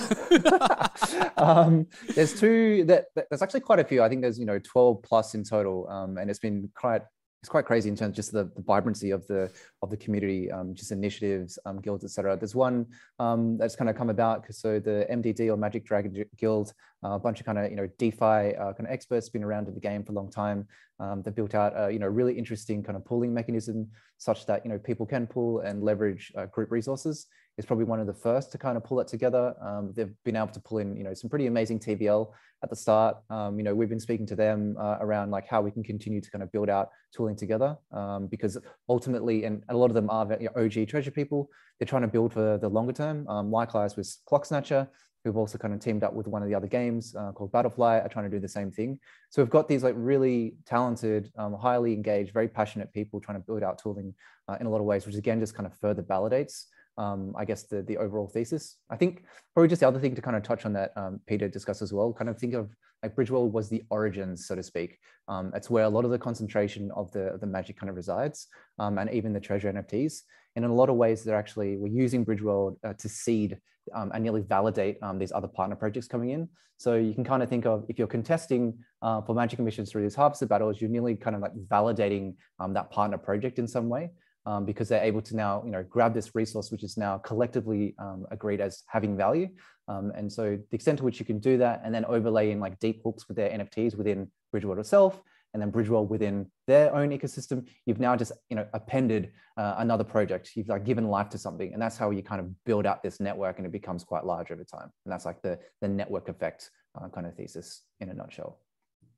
(laughs) um, there's two. That, there's actually quite a few. I think there's you know 12 plus in total, um, and it's been quite it's quite crazy in terms of just the, the vibrancy of the of the community, um, just initiatives, um, guilds, etc. There's one um, that's kind of come about so the MDD or Magic Dragon Guild, uh, a bunch of kind of you know DeFi uh, kind of experts been around in the game for a long time. Um, they built out a you know really interesting kind of pooling mechanism such that you know people can pool and leverage uh, group resources is probably one of the first to kind of pull that together. Um, they've been able to pull in, you know, some pretty amazing TVL at the start. Um, you know, we've been speaking to them uh, around like how we can continue to kind of build out tooling together um, because ultimately, and a lot of them are you know, OG treasure people. They're trying to build for the longer term. Um, likewise with Clock Snatcher, who've also kind of teamed up with one of the other games uh, called BattleFly, are trying to do the same thing. So we've got these like really talented, um, highly engaged, very passionate people trying to build out tooling uh, in a lot of ways, which again just kind of further validates um, I guess the the overall thesis. I think probably just the other thing to kind of touch on that um, Peter discussed as well. Kind of think of like Bridgeworld was the origins, so to speak. Um, it's where a lot of the concentration of the of the magic kind of resides, um, and even the treasure NFTs. And in a lot of ways, they're actually we're using Bridgeworld uh, to seed um, and nearly validate um, these other partner projects coming in. So you can kind of think of if you're contesting uh, for magic missions through these harvester battles, you're nearly kind of like validating that partner project in some way um, because they're able to now you know grab this resource which is now collectively um, agreed as having value. Um, and so the extent to which you can do that and then overlay in like deep hooks with their nfts within bridgeworld itself and then bridgeworld within their own ecosystem you've now just you know appended uh, another project. You've like given life to something. And that's how you kind of build out this network and it becomes quite large over time. And that's like the the network effect uh, kind of thesis in a nutshell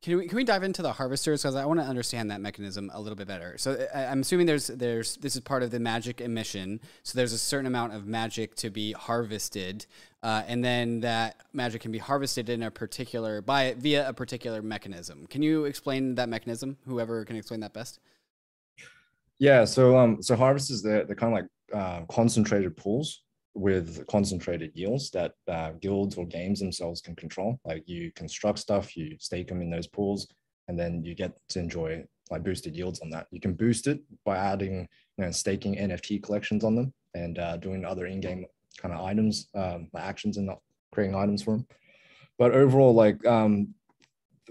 can we can we dive into the harvesters because I want to understand that mechanism a little bit better. So I, am assuming there's there's this is part of the magic emission. So there's a certain amount of magic to be harvested, uh, and then that magic can be harvested in a particular by via a particular mechanism. Can you explain that mechanism? Whoever can explain that best. Yeah. So um so harvesters they're they're kind of like uh, concentrated pools with concentrated yields that uh, guilds or games themselves can control. Like you construct stuff, you stake them in those pools, and then you get to enjoy like boosted yields on that. You can boost it by adding, you know, staking NFT collections on them and uh, doing other in-game kind of items, um, actions, and not creating items for them. But overall, like um,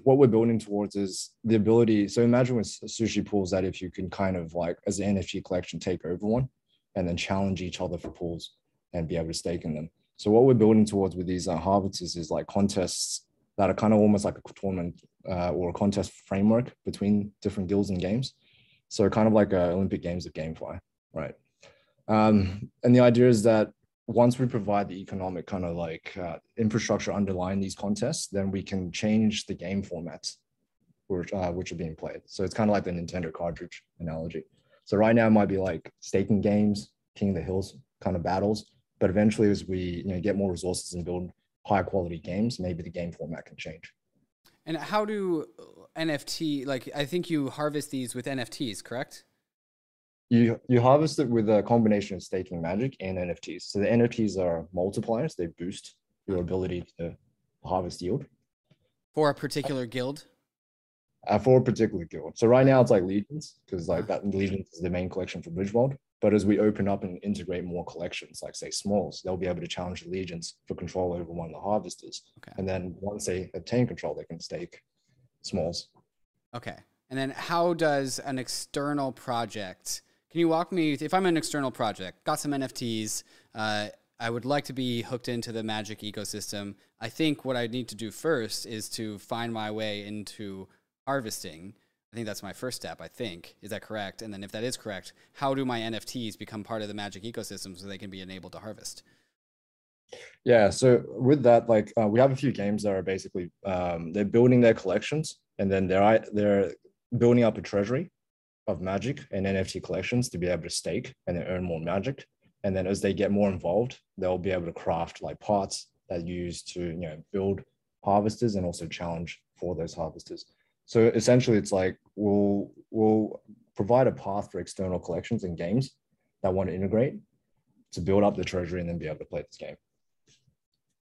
what we're building towards is the ability. So imagine with sushi pools that if you can kind of like as an NFT collection take over one and then challenge each other for pools and be able to stake in them. So what we're building towards with these uh, harvests is like contests that are kind of almost like a tournament uh, or a contest framework between different guilds and games. So kind of like a Olympic Games of GameFi, right? Um, and the idea is that once we provide the economic kind of like uh, infrastructure underlying these contests, then we can change the game formats which, uh, which are being played. So it's kind of like the Nintendo cartridge analogy. So right now it might be like staking games, King of the Hills kind of battles, but eventually as we you know, get more resources and build high quality games, maybe the game format can change. And how do NFT, like I think you harvest these with NFTs, correct? you you harvest it with a combination of staking magic and NFTs. So the NFTs are multipliers; they boost your ability to harvest yield for a particular guild. Uh, for a particular guild. So right now it's like legions because like that legions is the main collection for Bridgeworld. But as we open up and integrate more collections, like say Smols, they'll be able to challenge the legions for control over one of the harvesters. Okay. And then once they obtain control, they can stake Smols. Okay. And then how does an external project can you walk me if I'm an external project, got some NFTs, uh, I would like to be hooked into the Magic ecosystem. I think what I need to do first is to find my way into harvesting. I think that's my first step, I think. Is that correct? And then if that is correct, how do my NFTs become part of the Magic ecosystem so they can be enabled to harvest? Yeah, so with that, like uh, we have a few games that are basically um, they're building their collections and then they're they're building up a treasury of magic and NFT collections to be able to stake and then earn more magic. And then as they get more involved, they'll be able to craft like parts that use to you know build harvesters and also challenge for those harvesters. So essentially, it's like we'll we'll provide a path for external collections and games that want to integrate to build up the treasury and then be able to play this game.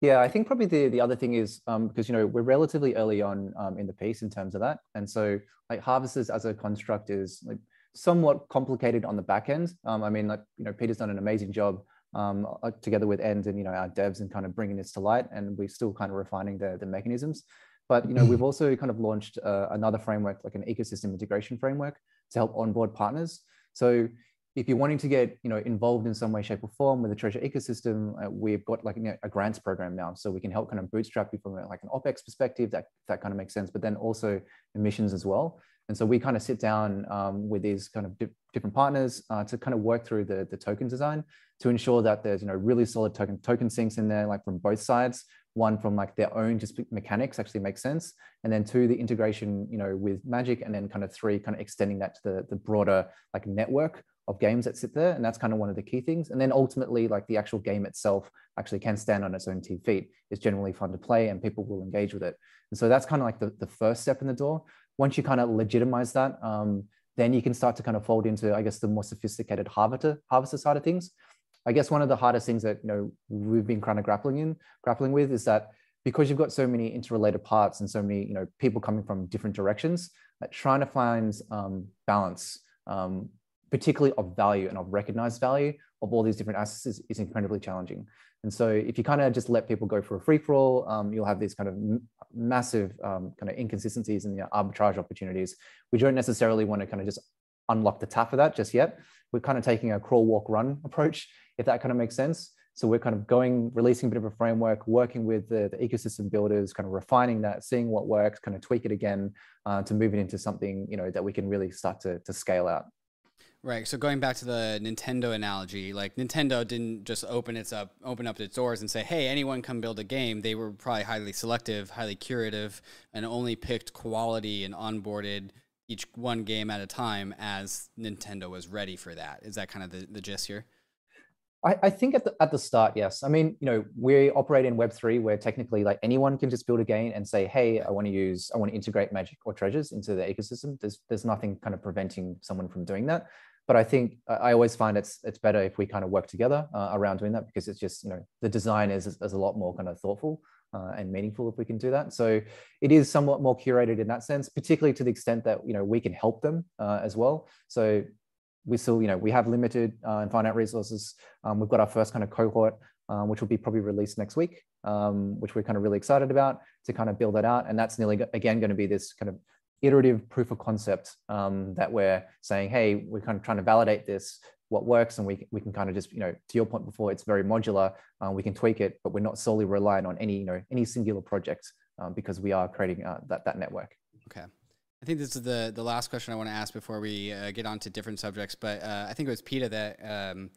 Yeah, I think probably the, the other thing is um, because you know we're relatively early on um, in the piece in terms of that, and so like harvesters as a construct is like somewhat complicated on the back end. Um, I mean, like you know, Peter's done an amazing job um, uh, together with End and you know our devs and kind of bringing this to light, and we're still kind of refining the the mechanisms. But you know, we've also kind of launched uh, another framework, like an ecosystem integration framework, to help onboard partners. So if you're wanting to get you know involved in some way shape or form with the treasure ecosystem uh, we've got like you know, a grants program now. So we can help kind of bootstrap you from like an opex perspective that that kind of makes sense but then also emissions as well. And so we kind of sit down um, with these kind of di different partners uh, to kind of work through the, the token design to ensure that there's you know really solid token token sinks in there like from both sides one from like their own just mechanics actually makes sense. And then two the integration you know with magic and then kind of three kind of extending that to the, the broader like network of games that sit there. And that's kind of one of the key things. And then ultimately like the actual game itself actually can stand on its own two feet. It's generally fun to play and people will engage with it. And so that's kind of like the, the first step in the door. Once you kind of legitimize that um, then you can start to kind of fold into i guess the more sophisticated harvester harvester side of things i guess one of the hardest things that you know we've been kind of grappling in grappling with is that because you've got so many interrelated parts and so many you know people coming from different directions like trying to find um, balance um, particularly of value and of recognized value of all these different assets is, is incredibly challenging. And so if you kind of just let people go for a free for all, um, you'll have these kind of massive um, kind of inconsistencies and you know, arbitrage opportunities. We don't necessarily want to kind of just unlock the tap for that just yet. We're kind of taking a crawl, walk, run approach, if that kind of makes sense. So we're kind of going, releasing a bit of a framework, working with the, the ecosystem builders, kind of refining that, seeing what works, kind of tweak it again uh, to move it into something, you know, that we can really start to, to scale out. Right. So going back to the Nintendo analogy, like Nintendo didn't just open its up open up its doors and say, "Hey, anyone come build a game." They were probably highly selective, highly curative, and only picked quality and onboarded each one game at a time as Nintendo was ready for that. Is that kind of the, the gist here? I, I think at the at the start, yes. I mean, you know, we operate in Web three, where technically, like anyone can just build a game and say, "Hey, I want to use, I want to integrate Magic or Treasures into the ecosystem." There's there's nothing kind of preventing someone from doing that but I think I always find it's it's better if we kind of work together uh, around doing that because it's just you know the design is is a lot more kind of thoughtful uh, and meaningful if we can do that. So it is somewhat more curated in that sense, particularly to the extent that you know we can help them uh, as well. So we still you know we have limited uh, and finite resources. Um, we've got our first kind of cohort um, which will be probably released next week, um, which we're kind of really excited about to kind of build that out. And that's nearly again going to be this kind of iterative proof of concept um, that we're saying, hey, we're kind of trying to validate this, what works, and we, we can kind of just, you know, to your point before, it's very modular. Uh, we can tweak it, but we're not solely reliant on any, you know, any singular project um, because we are creating uh, that that network. Okay. I think this is the the last question I want to ask before we uh, get on to different subjects. But uh, I think it was Peter that um,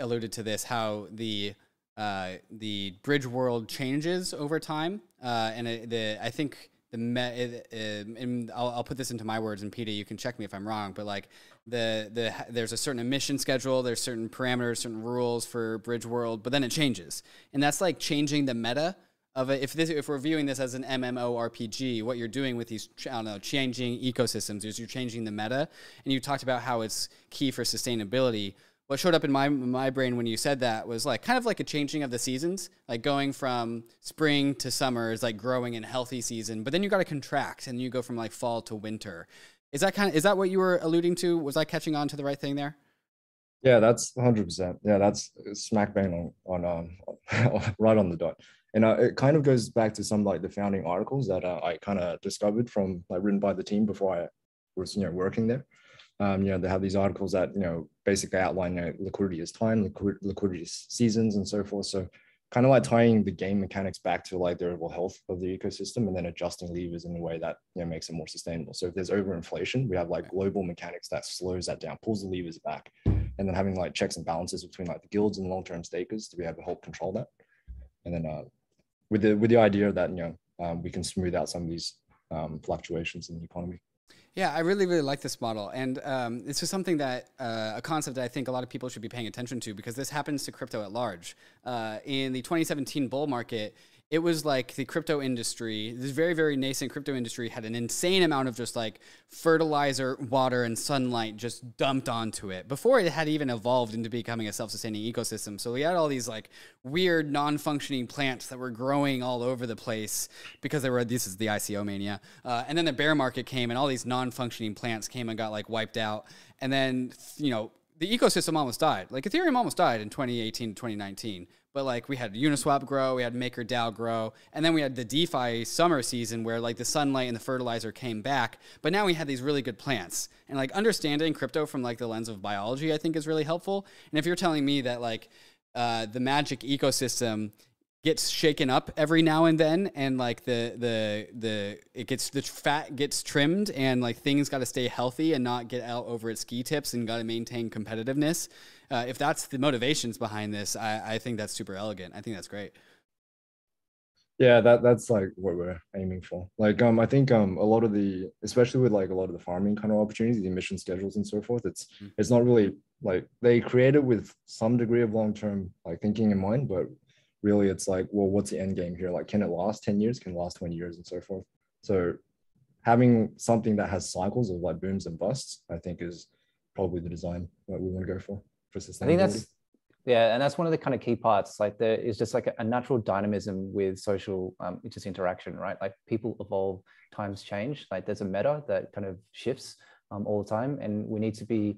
alluded to this, how the uh, the Bridgeworld changes over time, uh, and the I think the me- and I'll, I'll put this into my words, and Peter, you can check me if I'm wrong, but like the the there's a certain emission schedule, there's certain parameters, certain rules for Bridgeworld, but then it changes, and that's like changing the meta of it. If this if we're viewing this as an MMORPG, what you're doing with these I don't know changing ecosystems is you're changing the meta, and you talked about how it's key for sustainability what showed up in my my brain when you said that was like kind of like a changing of the seasons, like going from spring to summer is like growing in healthy season, but then you got to contract and you go from like fall to winter. Is that kind of is that what you were alluding to? Was I catching on to the right thing there? Yeah, that's 100%. Yeah, that's smack bang on, on um, (laughs) right on the dot. And uh, it kind of goes back to some like the founding articles that uh, I kind of discovered from like written by the team before I was you know working there. Um, you know, they have these articles that, you know, basically outline you know, liquidity is time, liquid, liquidity seasons and so forth. So kind of like tying the game mechanics back to like the overall health of the ecosystem and then adjusting levers in a way that you know makes it more sustainable. So if there's overinflation, we have like global mechanics that slows that down, pulls the levers back, and then having like checks and balances between like the guilds and long-term stakers to be able to help control that. And then uh, with the with the idea that you know um, we can smooth out some of these um, fluctuations in the economy. Yeah, I really, really like this model. And um, this is something that, uh, a concept that I think a lot of people should be paying attention to because this happens to crypto at large. Uh, in the 2017 bull market, it was like the crypto industry, this very, very nascent crypto industry had an insane amount of just like fertilizer, water, and sunlight just dumped onto it before it had even evolved into becoming a self sustaining ecosystem. So we had all these like weird, non functioning plants that were growing all over the place because they were, this is the ICO mania. Uh, and then the bear market came and all these non functioning plants came and got like wiped out. And then, you know, the ecosystem almost died. Like Ethereum almost died in 2018 2019 but like we had Uniswap grow, we had MakerDAO grow, and then we had the DeFi summer season where like the sunlight and the fertilizer came back. But now we had these really good plants, and like understanding crypto from like the lens of biology, I think is really helpful. And if you're telling me that like uh, the magic ecosystem gets shaken up every now and then and like the the the it gets the fat gets trimmed and like things got to stay healthy and not get out over its ski tips and got to maintain competitiveness uh, if that's the motivations behind this I, I think that's super elegant i think that's great yeah that that's like what we're aiming for like um i think um a lot of the especially with like a lot of the farming kind of opportunities the emission schedules and so forth it's mm-hmm. it's not really like they created with some degree of long-term like thinking in mind but really it's like, well, what's the end game here? Like, can it last 10 years? Can it last 20 years and so forth? So having something that has cycles of like booms and busts, I think is probably the design that we want to go for for sustainability. I think that's yeah, and that's one of the kind of key parts. Like there is just like a, natural dynamism with social um, just interaction, right? Like people evolve, times change. Like there's a meta that kind of shifts um, all the time, and we need to be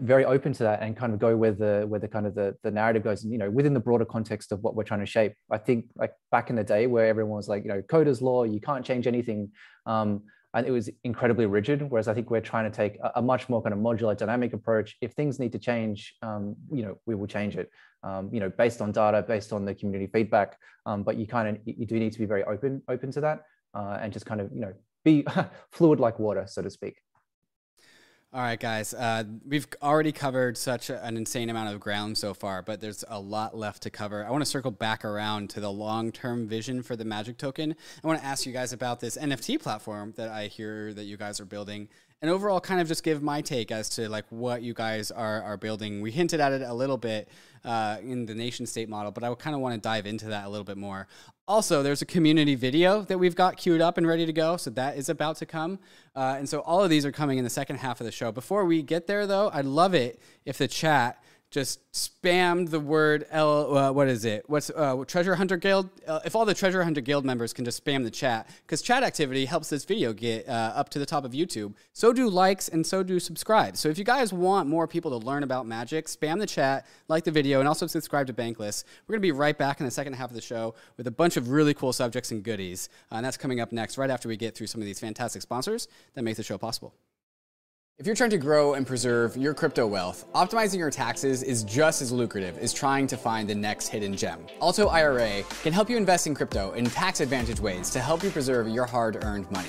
very open to that and kind of go where the where the kind of the, the narrative goes and you know within the broader context of what we're trying to shape i think like back in the day where everyone was like you know code is law you can't change anything um, and it was incredibly rigid whereas i think we're trying to take a, a much more kind of modular dynamic approach. If things need to change um, you know we will change it um, you know based on data based on the community feedback um, but you kind of you do need to be very open open to that uh, and just kind of you know be (laughs) fluid like water so to speak all right, guys. Uh, we've already covered such an insane amount of ground so far, but there's a lot left to cover. I want to circle back around to the long term vision for the Magic Token. I want to ask you guys about this NFT platform that I hear that you guys are building and overall kind of just give my take as to like what you guys are, are building. We hinted at it a little bit uh, in the nation state model but i kind of want to dive into that a little bit more. Also there's a community video that we've got queued up and ready to go so that is about to come. Uh, and so all of these are coming in the second half of the show. Before we get there though i'd love it if the chat just spam the word L. Uh, what is it? What's uh, Treasure Hunter Guild? Uh, if all the Treasure Hunter Guild members can just spam the chat, because chat activity helps this video get uh, up to the top of YouTube. So do likes and so do subscribe. So if you guys want more people to learn about magic, spam the chat, like the video, and also subscribe to Bankless. We're gonna be right back in the second half of the show with a bunch of really cool subjects and goodies, uh, and that's coming up next, right after we get through some of these fantastic sponsors that make the show possible. If you're trying to grow and preserve your crypto wealth, optimizing your taxes is just as lucrative as trying to find the next hidden gem. Alto IRA can help you invest in crypto in tax advantage ways to help you preserve your hard earned money.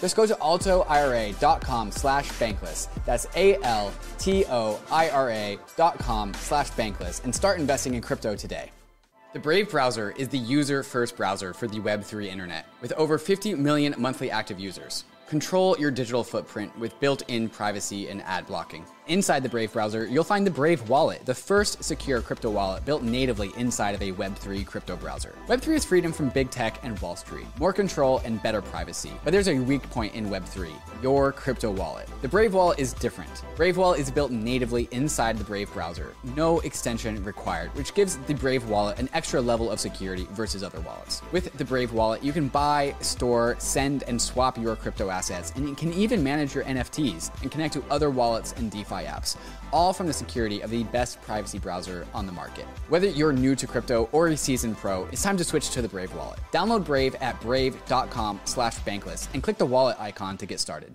Just go to altoira.com slash bankless. That's A-L-T-O-I-R-A dot com slash bankless and start investing in crypto today. The Brave browser is the user-first browser for the Web3 internet, with over 50 million monthly active users. Control your digital footprint with built-in privacy and ad blocking. Inside the Brave browser, you'll find the Brave Wallet, the first secure crypto wallet built natively inside of a Web3 crypto browser. Web3 is freedom from big tech and Wall Street, more control and better privacy. But there's a weak point in Web3 your crypto wallet. The Brave Wallet is different. Brave Wallet is built natively inside the Brave browser, no extension required, which gives the Brave Wallet an extra level of security versus other wallets. With the Brave Wallet, you can buy, store, send, and swap your crypto assets, and you can even manage your NFTs and connect to other wallets and DeFi apps, all from the security of the best privacy browser on the market. Whether you're new to crypto or a seasoned pro, it's time to switch to the Brave wallet. Download Brave at brave.com slash bankless and click the wallet icon to get started.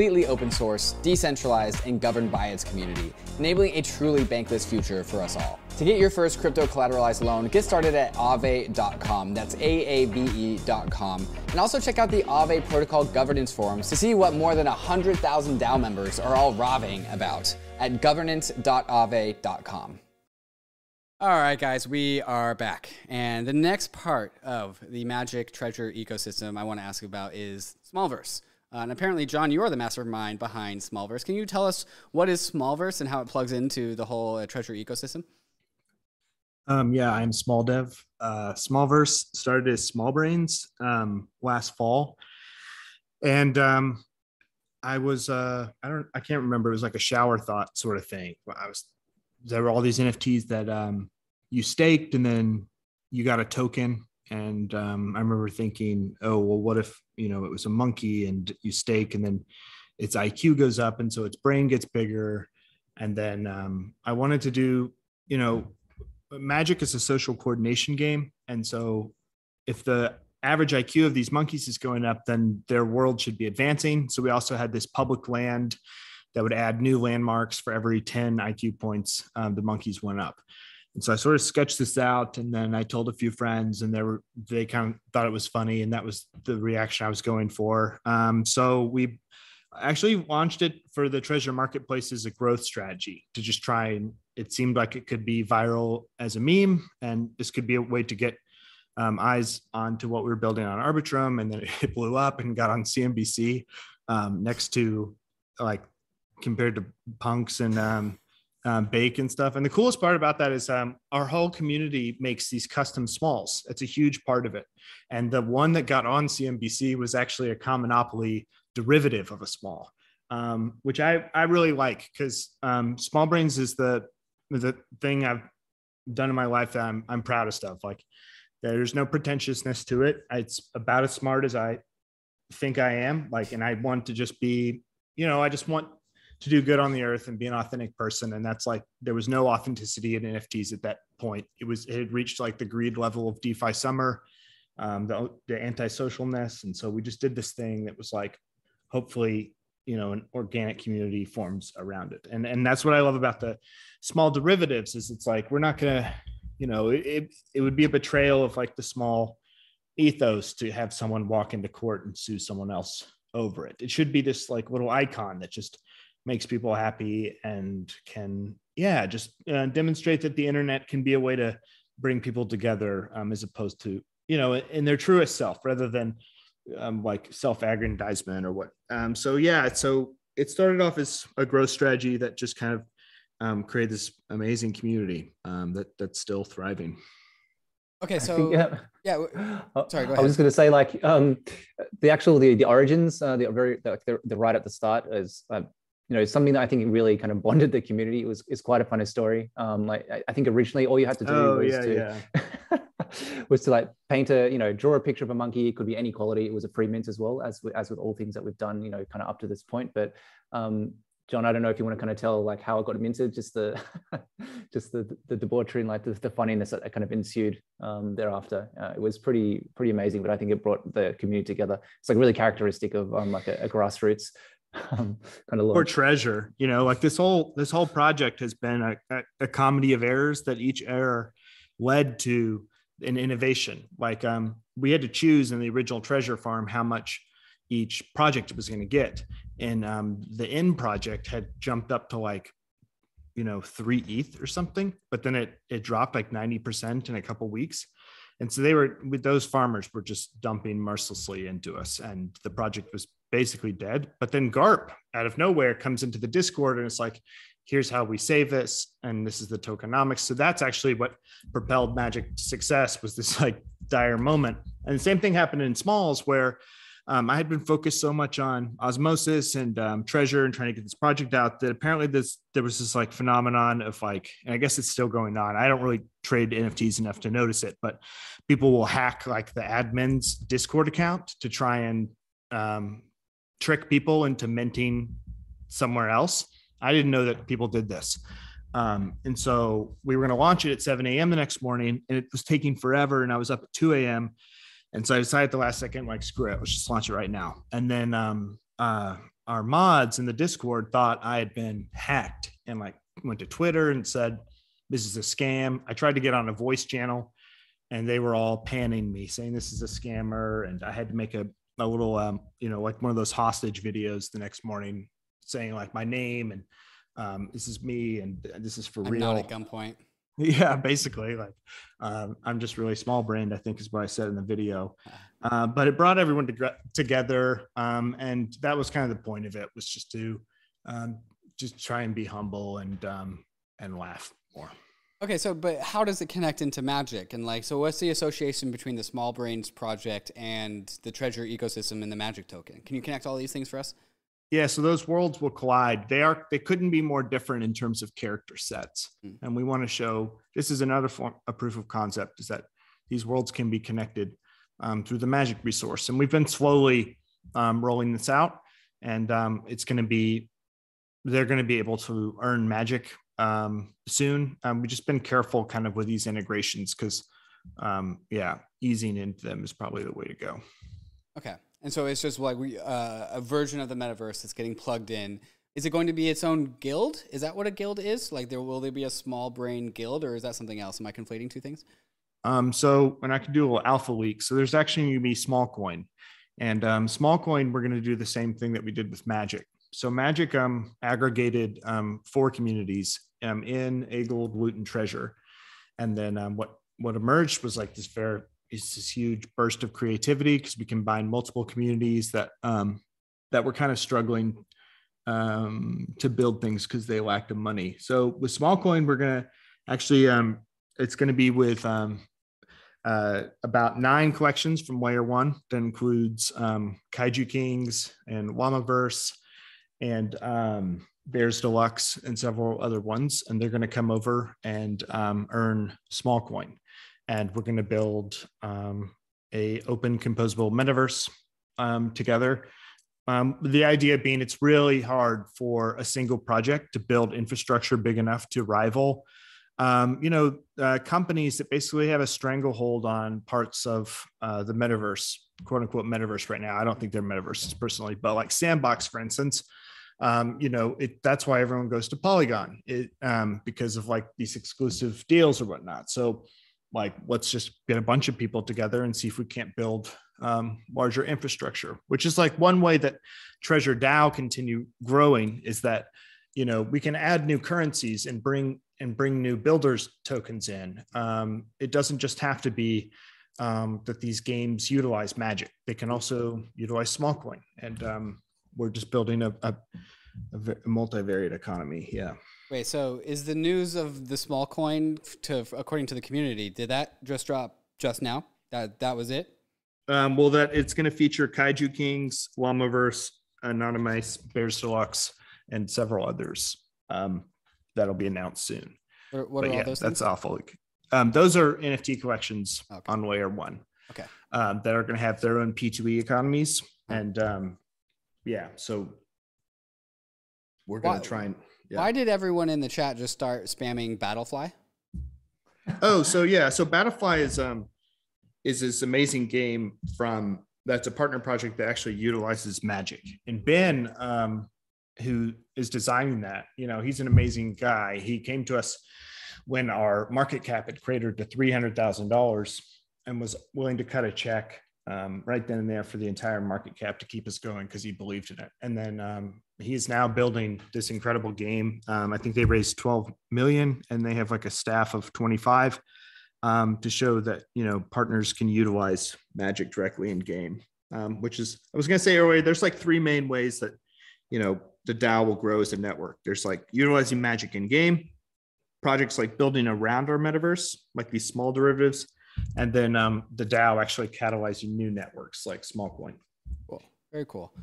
open source, decentralized, and governed by its community, enabling a truly bankless future for us all. To get your first crypto collateralized loan, get started at aave.com. That's A-A-V-E.com. And also check out the Aave protocol governance forums to see what more than 100,000 DAO members are all raving about at governance.aave.com. All right, guys, we are back. And the next part of the Magic Treasure ecosystem I want to ask about is Smolverse. Uh, and apparently, John, you are the mastermind behind Smolverse. Can you tell us what is Smolverse and how it plugs into the whole uh, Treasure ecosystem? Um, yeah, I'm Small Dev. Uh, Smolverse started as Smol Brains um, last fall, and um, I was uh, I don't I can't remember. It was like a shower thought sort of thing. I was there were all these NFTs that um, you staked and then you got a token. And um, I remember thinking, oh well, what if you know it was a monkey and you stake and then its IQ goes up and so its brain gets bigger. And then um, I wanted to do you know magic is a social coordination game and so if the average IQ of these monkeys is going up, then their world should be advancing. So we also had this public land that would add new landmarks for every 10 IQ points. Um, the monkeys went up. And so I sort of sketched this out, and then I told a few friends, and they were they kind of thought it was funny, and that was the reaction I was going for. Um, so we actually launched it for the treasure marketplace as a growth strategy to just try and it seemed like it could be viral as a meme, and this could be a way to get um, eyes onto what we were building on Arbitrum, and then (laughs) it blew up and got on CNBC um, next to like compared to punks and um, um, bake and stuff. And the coolest part about that is um, our whole community makes these custom Smols. It's a huge part of it. And the one that got on CNBC was actually a Commonopoly derivative of a small, um, which I, I really like because um, Smol Brains is the the thing I've done in my life that I'm, I'm proud of. Like there's no pretentiousness to it. It's about as smart as I think I am. Like, and I want to just be, you know, I just want to do good on the earth and be an authentic person. And that's like there was no authenticity in NFTs at that point. It was it had reached like the greed level of DeFi summer, um, the the antisocialness, and so we just did this thing that was like, hopefully, you know, an organic community forms around it. And and that's what I love about the small derivatives is it's like we're not gonna, you know, it it would be a betrayal of like the small ethos to have someone walk into court and sue someone else over it. It should be this like little icon that just makes people happy and can, yeah, just uh, demonstrate that the internet can be a way to bring people together um, as opposed to, you know, in their truest self rather than um, like self-aggrandizement or what. Um, so yeah, so it started off as a growth strategy that just kind of um, created this amazing community um, that that's still thriving. Okay, so yeah, yeah. Oh, (gasps) sorry, go ahead. I was just going to say, like, um, the actual the the origins, uh, the very the, the, the right at the start is, uh, you know, something that I think really kind of (laughs) bonded the community. It was is quite a funny story. Um, like I, I think originally all you had to do oh, was yeah, to yeah. (laughs) was to like paint a, you know, draw a picture of a monkey. It could be any quality. It was a free mint as well as as with all things that we've done, you know, kind of up to this point. But um, John, I don't know if you want to kind of tell like how it got minted, just the (laughs) just the the debauchery and like the, the funniness that kind of ensued um, thereafter. Uh, it was pretty pretty amazing, but I think it brought the community together. It's like really characteristic of um, like a, a grassroots (laughs) um, kind of or treasure. You know, like this whole this whole project has been a, a, a comedy of errors that each error led to an innovation. Like um, we had to choose in the original treasure farm how much each project was going to get and um, the end project had jumped up to like you know three ETH or something, but then it it dropped like ninety percent in a couple weeks, and so they were with those farmers were just dumping mercilessly into us, and the project was basically dead. But then Garp out of nowhere comes into the Discord and it's like, here's how we save this, and this is the tokenomics. So that's actually what propelled Magic to success was this like dire moment, and the same thing happened in Smols where um, I had been focused so much on osmosis and um, treasure and trying to get this project out that apparently this there was this like phenomenon of like, and I guess it's still going on. I don't really trade NFTs enough to notice it, but people will hack like the admin's Discord account to try and um, trick people into minting somewhere else. I didn't know that people did this. Um, and so we were going to launch it at 7 a.m. the next morning, and it was taking forever. And I was up at 2 a.m. And so I decided at the last second, like, screw it, let's just launch it right now. And then um, uh, our mods in the Discord thought I had been hacked and like went to Twitter and said, this is a scam. I tried to get on a voice channel and they were all panning me saying this is a scammer. And I had to make a, a little, um, you know, like one of those hostage videos the next morning saying like my name and um, this is me and this is for I'm real. Not at gunpoint. (laughs) Yeah, basically, like um, I'm just really small brained. I think is what I said in the video, uh, but it brought everyone to, together, um, and that was kind of the point of it was just to um, just try and be humble and um, and laugh more. Okay, so but how does it connect into magic? And like, so what's the association between the Smol Brains project and the treasure ecosystem and the magic token? Can you connect all these things for us? Yeah, so those worlds will collide. They are they couldn't be more different in terms of character sets. Mm. And we want to show this is another form a proof of concept is that these worlds can be connected um, through the magic resource. And we've been slowly um, rolling this out, and um, it's going to be they're going to be able to earn magic um, soon. Um, we've just been careful kind of with these integrations because um, yeah, easing into them is probably the way to go. Okay. And so it's just like we, uh, a version of the metaverse that's getting plugged in. Is it going to be its own guild? Is that what a guild is? Like, there will there be a small brain guild, or is that something else? Am I conflating two things? Um, so, and I can do a little alpha leak. So, there's actually going to be small coin, and um, small coin. We're going to do the same thing that we did with Magic. So, Magic um, aggregated um, four communities um, in a gold loot and treasure, and then um, what what emerged was like this very it's this huge burst of creativity because we combine multiple communities that um, that were kind of struggling um, to build things because they lacked the money. So with Smallcoin, we're gonna actually um, it's to be with um, uh, about nine collections from Layer One. That includes um, Kaiju Kings and Llamaverse and um, Bears Deluxe and several other ones, and they're going to come over and um, earn Smallcoin and we're going to build um, a open composable metaverse um, together Um, the idea being it's really hard for a single project to build infrastructure big enough to rival, um, you know, uh, companies that basically have a stranglehold on parts of uh, the metaverse, quote unquote metaverse right now. I don't think they're metaverses personally, but like Sandbox, for instance, um, you know, it, that's why everyone goes to Polygon it, um, because of like these exclusive deals or whatnot. So, like, let's just get a bunch of people together and see if we can't build um, larger infrastructure, which is like one way that TreasureDAO continue growing is that you know we can add new currencies and bring and bring new builders tokens in. Um, it doesn't just have to be um, that these games utilize magic; they can also utilize small coin and um, we're just building a, a, a multivariate economy. Yeah. Wait, so is the news of the small coin to according to the community, did that just drop just now? That that was it? Um, well, that it's going to feature Kaiju Kings, Llamaverse, Anonymous, Bears Deluxe, and several others. Um, that'll be announced soon. What, what are yeah, all those? That's things? awful. Um, those are NFT collections Okay. on Layer One. Okay. Um, that are going to have their own P2E economies, and um, yeah, so we're going to try and. Yeah. Why did everyone in the chat just start spamming BattleFly? Oh, so yeah, so BattleFly is um is this amazing game from that's a partner project that actually utilizes magic. And Ben, um, who is designing that, you know, he's an amazing guy. He came to us when our market cap had cratered to three hundred thousand dollars and was willing to cut a check um, right then and there for the entire market cap to keep us going because he believed in it. And then um, he is now building this incredible game. Um, I think they raised 12 million and they have like a staff of 25 um, to show that, you know, partners can utilize magic directly in game, um, which is, I was going to say earlier, there's like three main ways that, you know, the DAO will grow as a network. There's like utilizing magic in game, projects like building around our metaverse, like these small derivatives, and then um, the DAO actually catalyzing new networks like Smallcoin. Cool. Very cool.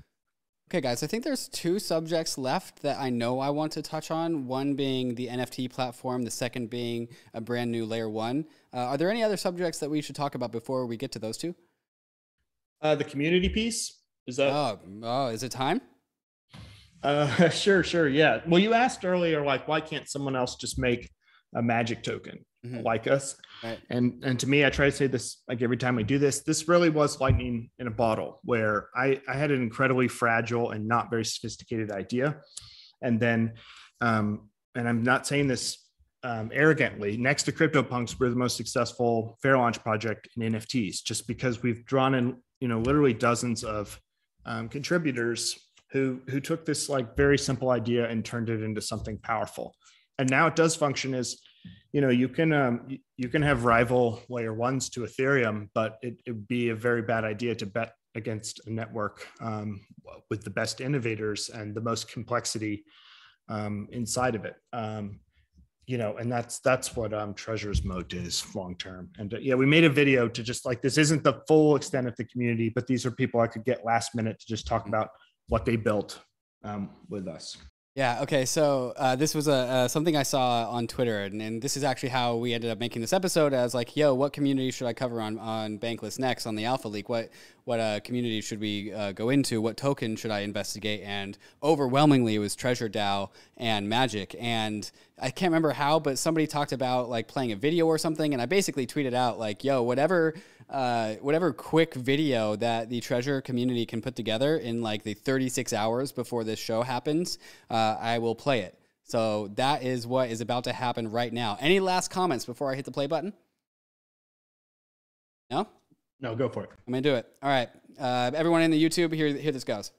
Okay, guys, I think there's two subjects left that I know I want to touch on. One being the NFT platform, the second being a brand new layer one. Uh, are there any other subjects that we should talk about before we get to those two? Uh, the community piece is that? Oh, oh, is it time? Uh, (laughs) sure, sure, yeah. Well, you asked earlier, like, why can't someone else just make a magic token Mhm. like us? Right. And and to me, I try to say this like every time we do this. This really was lightning in a bottle, where I I had an incredibly fragile and not very sophisticated idea, and then, um, and I'm not saying this um, arrogantly. Next to CryptoPunks, we're the most successful fair launch project in NFTs, just because we've drawn in you know literally dozens of um, contributors who who took this like very simple idea and turned it into something powerful and now it does function as you know you can um, you, can have rival layer ones to ethereum but it it would be a very bad idea to bet against a network um, with the best innovators and the most complexity um, inside of it. Um, you know and that's that's what um, treasures moat is long term. And uh, yeah we made a video to just like this isn't the full extent of the community but these are people i could get last minute to just talk about what they built um, with us Yeah. Okay. So uh, this was a uh, something I saw on Twitter, and, and this is actually how we ended up making this episode. As like, yo, what community should I cover on on Bankless next on the Alpha Leak? What what uh, community should we uh, go into? What token should I investigate? And overwhelmingly, it was TreasureDAO and Magic. And I can't remember how, but somebody talked about like playing a video or something, and I basically tweeted out like, yo, whatever uh, whatever quick video that the treasure community can put together in like the 36 hours before this show happens, uh, I will play it. So that is what is about to happen right now. Any last comments before I hit the play button? No? no go for it I'm gonna do it. All right, uh, everyone in the YouTube, here, here this goes.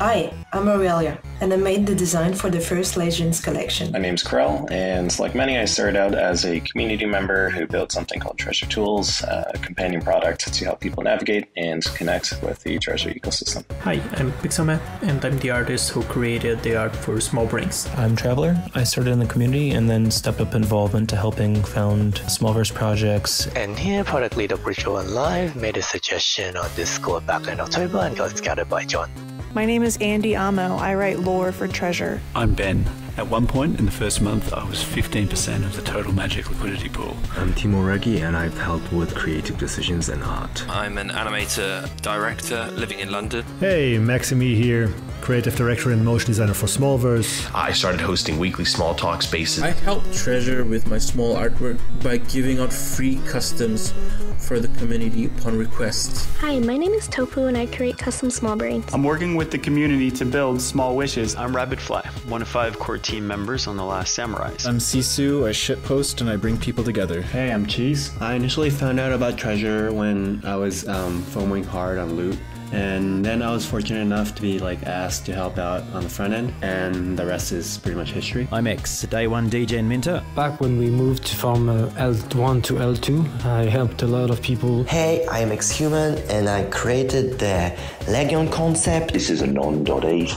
Hi, I'm Aurelia, and I made the design for the first Legends collection. My name's Krell, and like many, I started out as a community member who built something called Treasure Tools, a companion product to help people navigate and connect with the Treasure ecosystem. Hi, I'm Pixelmap, and I'm the artist who created the art for Smol Brains. I'm Traveler. I started in the community and then stepped up involvement to helping found Smolverse projects. And here, product leader Bridget One Live made a suggestion on Discord back in October and got scouted by John. My name is Andy Amo. I write lore for Treasure. I'm Ben, At one point in the first month, I was 15% of the total Magic liquidity pool. I'm Timo Regi and I've helped with creative decisions and art. I'm an animator director living in London. Hey, Maximi here, creative director and motion designer for Smolverse. I started hosting weekly small talk spaces. I help Treasure with my small artwork by giving out free customs for the community upon request. Hi, my name is Tofu and I create custom Smol Brains. I'm working with the community to build small wishes. I'm Rabbitfly, one of five core team members on The Last Samurai. I'm Sisu, a shitpost, and I bring people together. Hey, I'm Cheese. I initially found out about Treasure when I was um, foaming hard on loot. And then I was fortunate enough to be like asked to help out on the front end, and the rest is pretty much history. I'm X, day one DJ and Minter. Back when we moved from uh, L1 to L2, I helped a lot of people. Hey, I'm X Human, and I created the Legion concept. This is a non.e.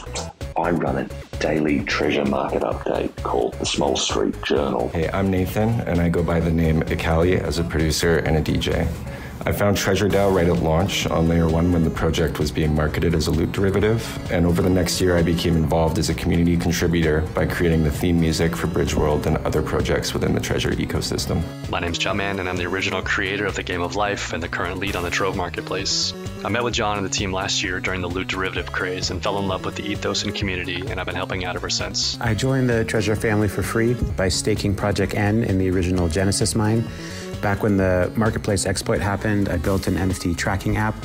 I run a daily treasure market update called the Small Street Journal. Hey, I'm Nathan, and I go by the name Ikali as a producer and a DJ. I found TreasureDAO right at launch on Layer 1 when the project was being marketed as a loot derivative, and over the next year I became involved as a community contributor by creating the theme music for Bridgeworld and other projects within the Treasure ecosystem. My name's Jumpman, and I'm the original creator of the Game of Life and the current lead on the Trove Marketplace. I met with John and the team last year during the loot derivative craze and fell in love with the ethos and community, and I've been helping out ever since. I joined the Treasure family for free by staking Project N in the original Genesis mine. Back when the marketplace exploit happened, I built an NFT tracking app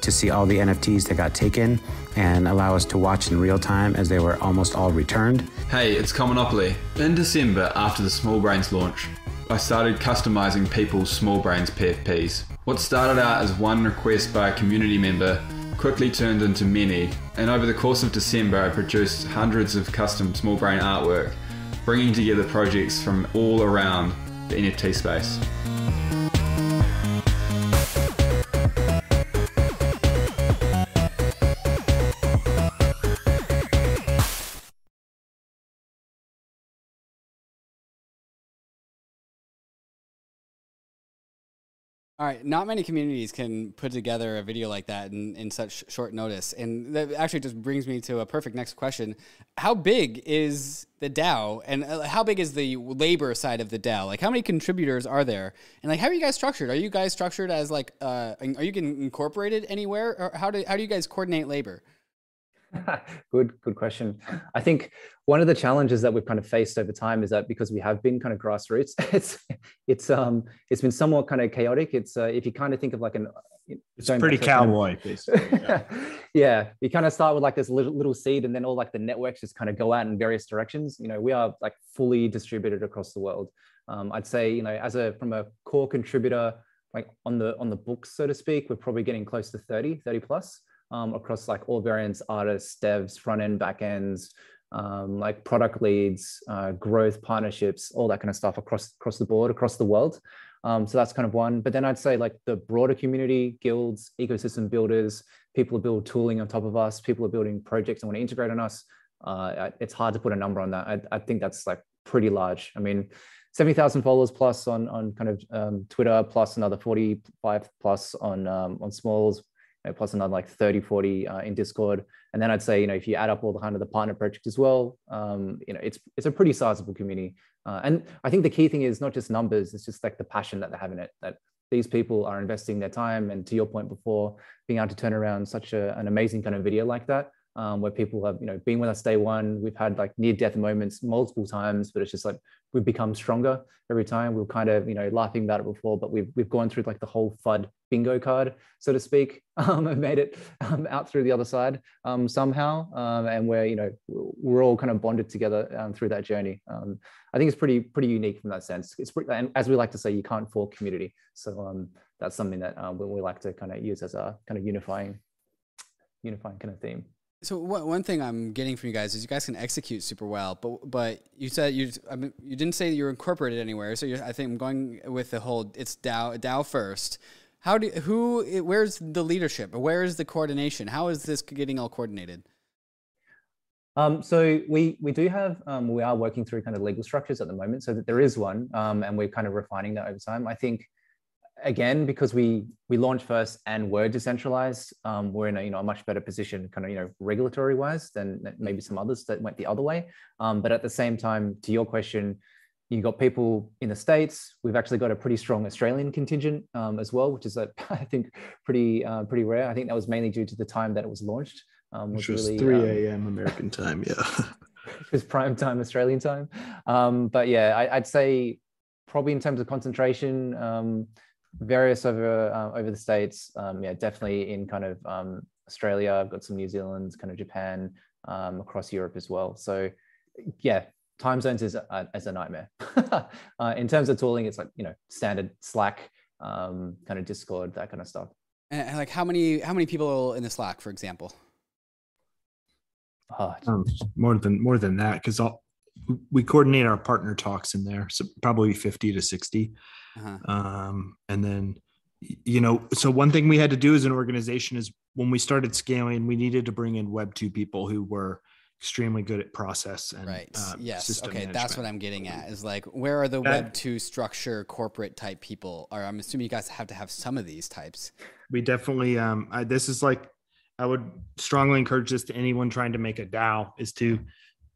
to see all the NFTs that got taken and allow us to watch in real time as they were almost all returned. Hey, it's Commonopoly. In December, after the Smol Brains launch, I started customizing people's Smol Brains PFPs. What started out as one request by a community member quickly turned into many, and over the course of December, I produced hundreds of custom Smol Brain artwork, bringing together projects from all around the NFT space. All right, not many communities can put together a video like that in, in such short notice. And that actually just brings me to a perfect next question. How big is the DAO and uh, how big is the labor side of the DAO? Like how many contributors are there? And like how are you guys structured? Are you guys structured as like uh, are you getting incorporated anywhere or how do how do you guys coordinate labor? (laughs) good, good question. I think one of the challenges that we've kind of faced over time is that because we have been kind of grassroots, (laughs) it's it's um it's been somewhat kind of chaotic. It's uh, if you kind of think of like an it's pretty cowboy, basically. Yeah. (laughs) yeah, you kind of start with like this little little seed, and then all like the networks just kind of go out in various directions. You know, we are like fully distributed across the world. Um, I'd say, you know, as a from a core contributor, like on the on the books, so to speak, we're probably getting close to 30, 30 plus um, across like all variants, artists, devs, front end, back ends, um, like product leads, uh, growth partnerships, all that kind of stuff across across the board, across the world. Um, so that's kind of one. But then I'd say like the broader community, guilds, ecosystem builders, people who build tooling on top of us, people are building projects and want to integrate on us. Uh, it's hard to put a number on that. I, I think that's like pretty large. I mean, 70,000 followers plus on, on kind of um, Twitter, plus another 45 plus on, um, on Smalls, know, plus another like 30, 40 uh, in Discord. And then I'd say, you know, if you add up all the kind of the partner projects as well, um, you know, it's it's a pretty sizable community. Uh, and I think the key thing is not just numbers; it's just like the passion that they have in it. That these people are investing their time, and to your point before, being able to turn around such a, an amazing kind of video like that, um, where people have, you know, been with us day one. We've had like near death moments multiple times, but it's just like we've become stronger every time. We are kind of, you know, laughing about it before, but we've we've gone through like the whole FUD bingo card, so to speak, (laughs) um, and made it um, out through the other side um, somehow. Um, and we're, you know, we're all kind of bonded together um, through that journey. Um, I think it's pretty pretty unique from that sense. It's pretty, and as we like to say, you can't fork community. So that's something that uh, we, we like to kind of use as a kind of unifying unifying kind of theme. So one thing I'm getting from you guys is you guys can execute super well, but but you said you I mean, you didn't say you're incorporated anywhere. So I think I'm going with the whole it's DAO DAO first. How do who where's the leadership? Where is the coordination? How is this getting all coordinated? Um, so we we do have um, we are working through kind of legal structures at the moment, so that there is one, um, and we're kind of refining that over time. I think again, because we we launched first and were decentralized, um, we're in a you know a much better position, kind of you know regulatory wise than maybe some others that went the other way. Um, but at the same time, to your question, you've got people in the states. We've actually got a pretty strong Australian contingent um, as well, which is a, (laughs) I think pretty uh, pretty rare. I think that was mainly due to the time that it was launched, um, which was really, 3 a.m. Um, American time. Yeah, (laughs) it was prime time Australian time. Um, but yeah, I, would say probably in terms of concentration, um, various over uh, over the states. Um, yeah, definitely in kind of Australia. I've got some New Zealand, kind of Japan, across Europe as well. So yeah, time zones is a, is a nightmare. (laughs) uh, in terms of tooling, it's like you know standard Slack, um, kind of Discord, that kind of stuff. And, like how many how many people in the Slack, for example? Oh, um, more than more than that, because we coordinate our partner talks in there, so probably fifty to 60 uh-huh. um, and then you know, so one thing we had to do as an organization is when we started scaling, we needed to bring in Web two people who were extremely good at process and right. Uh, yes. okay, management. that's what I'm getting at. Is like where are the that, Web two structure corporate type people? Or I'm assuming you guys have to have some of these types. We definitely. Um, I, this is like I would strongly encourage this to anyone trying to make a DAO is to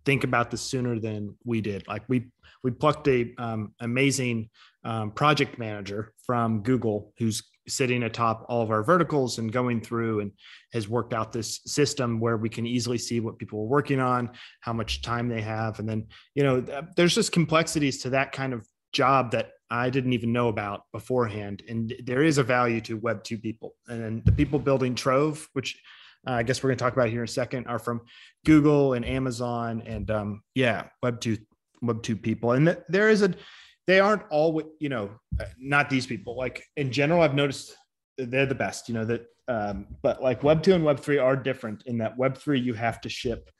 think about this sooner than we did. Like we we plucked a um, amazing um, project manager from Google who's sitting atop all of our verticals and going through and has worked out this system where we can easily see what people are working on how much time they have. And then you know there's just complexities to that kind of job that i didn't even know about beforehand. And there is a value to web 2 people. And then the people building trove which uh, i guess we're going to talk about here in a second are from google and amazon and um, yeah web 2 web 2 people. And there is a they aren't all you know not these people. Like in general i've noticed they're the best you know that um, but like web 2 and web 3 are different in that web 3 you have to ship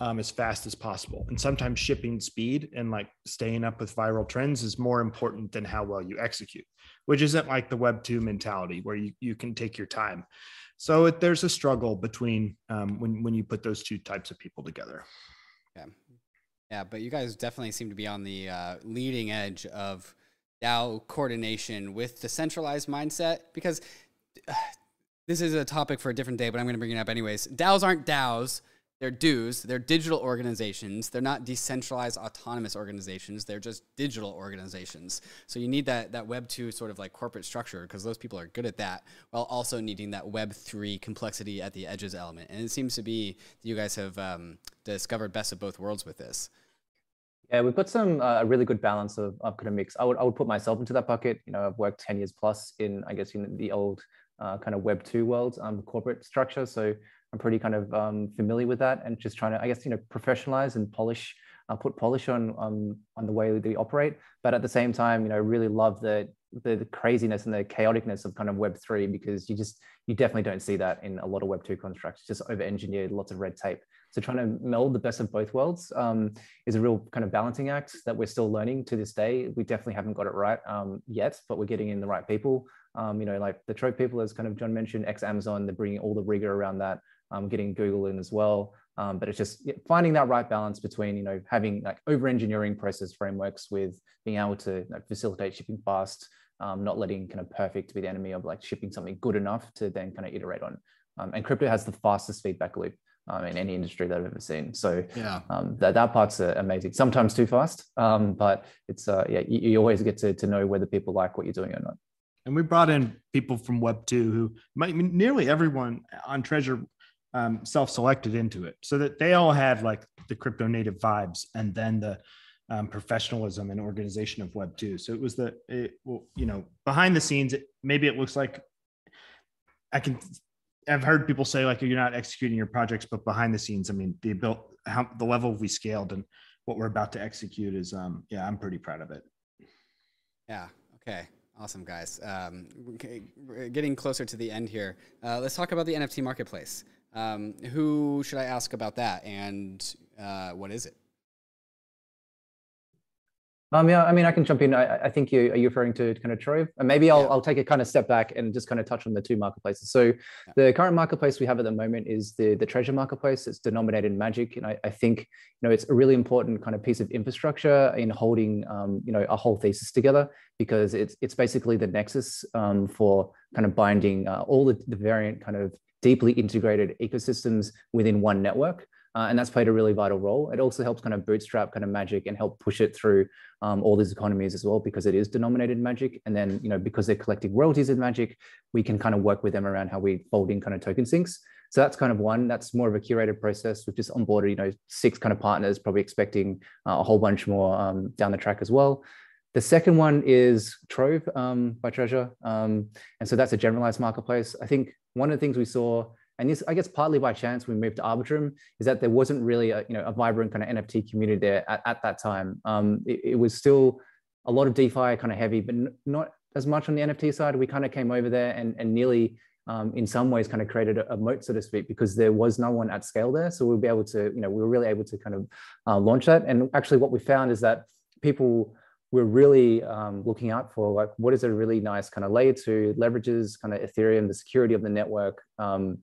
um, as fast as possible. And sometimes shipping speed and like staying up with viral trends is more important than how well you execute which isn't like the web 2 mentality where you, you can take your time. So it, there's a struggle between um, when, when you put those two types of people together. Yeah yeah, but you guys definitely seem to be on the uh, leading edge of DAO coordination with the centralized mindset because uh, this is a topic for a different day, but I'm going to bring it up anyways. DAOs aren't DAOs. They're dues. They're digital organizations. They're not decentralized autonomous organizations. They're just digital organizations. So you need that that Web two sort of like corporate structure because those people are good at that, while also needing that Web three complexity at the edges element. And it seems to be that you guys have um, discovered best of both worlds with this. Yeah, we've got some uh, really good balance of, of kind of mix. I would I would put myself into that bucket. You know, I've worked ten years plus in I guess in the old uh, kind of Web two world, um, corporate structure. So I'm pretty kind of um, familiar with that and just trying to, I guess, you know, professionalize and polish, uh, put polish on um, on the way they operate. But at the same time, you know, really love the, the, the craziness and the chaoticness of kind of Web three because you just you definitely don't see that in a lot of Web two constructs. Just over engineered, lots of red tape. So trying to meld the best of both worlds um, is a real kind of balancing act that we're still learning to this day. We definitely haven't got it right um, yet, but we're getting in the right people. Um, you know, like the Trove people, as kind of John mentioned, ex Amazon, they're bringing all the rigor around that um, getting Google in as well. Um, but it's just finding that right balance between, you know, having like over engineering process frameworks with being able to facilitate shipping fast, um, not letting kind of perfect be the enemy of like shipping something good enough to then kind of iterate on. And crypto has the fastest feedback loop um, in any industry that I've ever seen. So yeah, um, that, that part's uh, amazing. Sometimes too fast, um, but it's uh, yeah, you, you, always get to, to know whether people like what you're doing or not. And we brought in people from Web two who might nearly everyone on Treasure um, self-selected into it so that they all had like the crypto native vibes and then the um, professionalism and organization of web 2 so it was the it, well, you know behind the scenes it, maybe it looks like i can i've heard people say like you're not executing your projects but behind the scenes i mean the built how the level we scaled and what we're about to execute is um yeah i'm pretty proud of it yeah okay Awesome, guys. Um, getting closer to the end here. Uh, let's talk about the NFT marketplace. Um, who should I ask about that, and uh, what is it? Um, yeah, I mean, I can jump in. I, I think you are you referring to kind of Trove, and maybe I'll, yeah. I'll take a kind of step back and just kind of touch on the two marketplaces. So, yeah. the current marketplace we have at the moment is the the Treasure marketplace. It's denominated in Magic, and I, I think you know it's a really important kind of piece of infrastructure in holding um, you know a whole thesis together because it's it's basically the nexus um, for kind of binding uh, all the, the variant kind of deeply integrated ecosystems within one network. Uh, and that's played a really vital role. It also helps kind of bootstrap kind of magic and help push it through um, all these economies as well because it is denominated magic. And then, you know, because they're collecting royalties in magic, we can kind of work with them around how we fold in kind of token sinks. So that's kind of one. That's more of a curated process. We've just onboarded, you know, six kind of partners, probably expecting uh, a whole bunch more um, down the track as well. The second one is Trove um, by Treasure. Um, and so that's a generalized marketplace. I think one of the things we saw and this, I guess, partly by chance, we moved to Arbitrum, is that there wasn't really a, you know, a vibrant kind of NFT community there at, at that time. Um, it, it, was still a lot of DeFi kind of heavy, but not as much on the NFT side. We kind of came over there and, and nearly, um, in some ways, kind of created a, a, moat, so to speak, because there was no one at scale there. So we'll be able to, you know, we were really able to kind of uh, launch that. And actually, what we found is that people we're really um, looking out for like what is a really nice kind of layer two leverages kind of ethereum the security of the network um,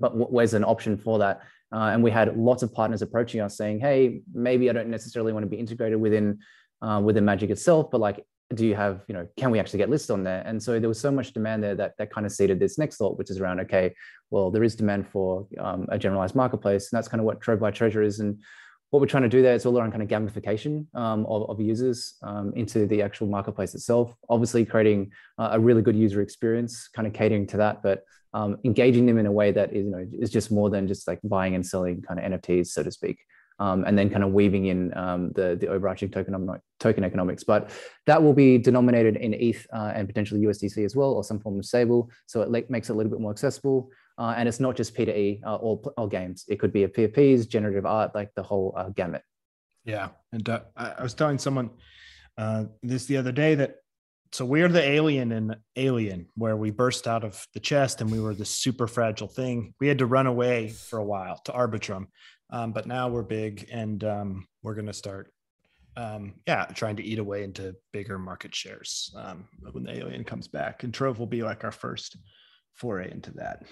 but where's an option for that? Uh, and we had lots of partners approaching us saying, "Hey, maybe I don't necessarily want to be integrated within uh, within Magic itself, but like, do you have, you know, can we actually get listed on there?" And so there was so much demand there that that kind of seeded this next thought, which is around, okay, well, there is demand for um, a generalized marketplace, and that's kind of what Trove by Treasure is. And what we're trying to do there is all around kind of gamification um, of, of, users um, into the actual marketplace itself. Obviously, creating uh, a really good user experience, kind of catering to that, but um, engaging them in a way that is, you know, is just more than just like buying and selling kind of NFTs, so to speak. Um, and then kind of weaving in um, the, the overarching token, token economics. But that will be denominated in ETH uh, and potentially USDC as well, or some form of stable. So it makes it a little bit more accessible. Uh, and it's not just P2E uh, or, or games. It could be a PFPs, generative art, like the whole uh, gamut. Yeah. And uh, I was telling someone uh, this the other day that so we're the alien in Alien, where we burst out of the chest and we were this super fragile thing. We had to run away for a while to Arbitrum, um, but now we're big and um, we're going to start, um, yeah, trying to eat away into bigger market shares um, when the alien comes back. And Trove will be like our first foray into that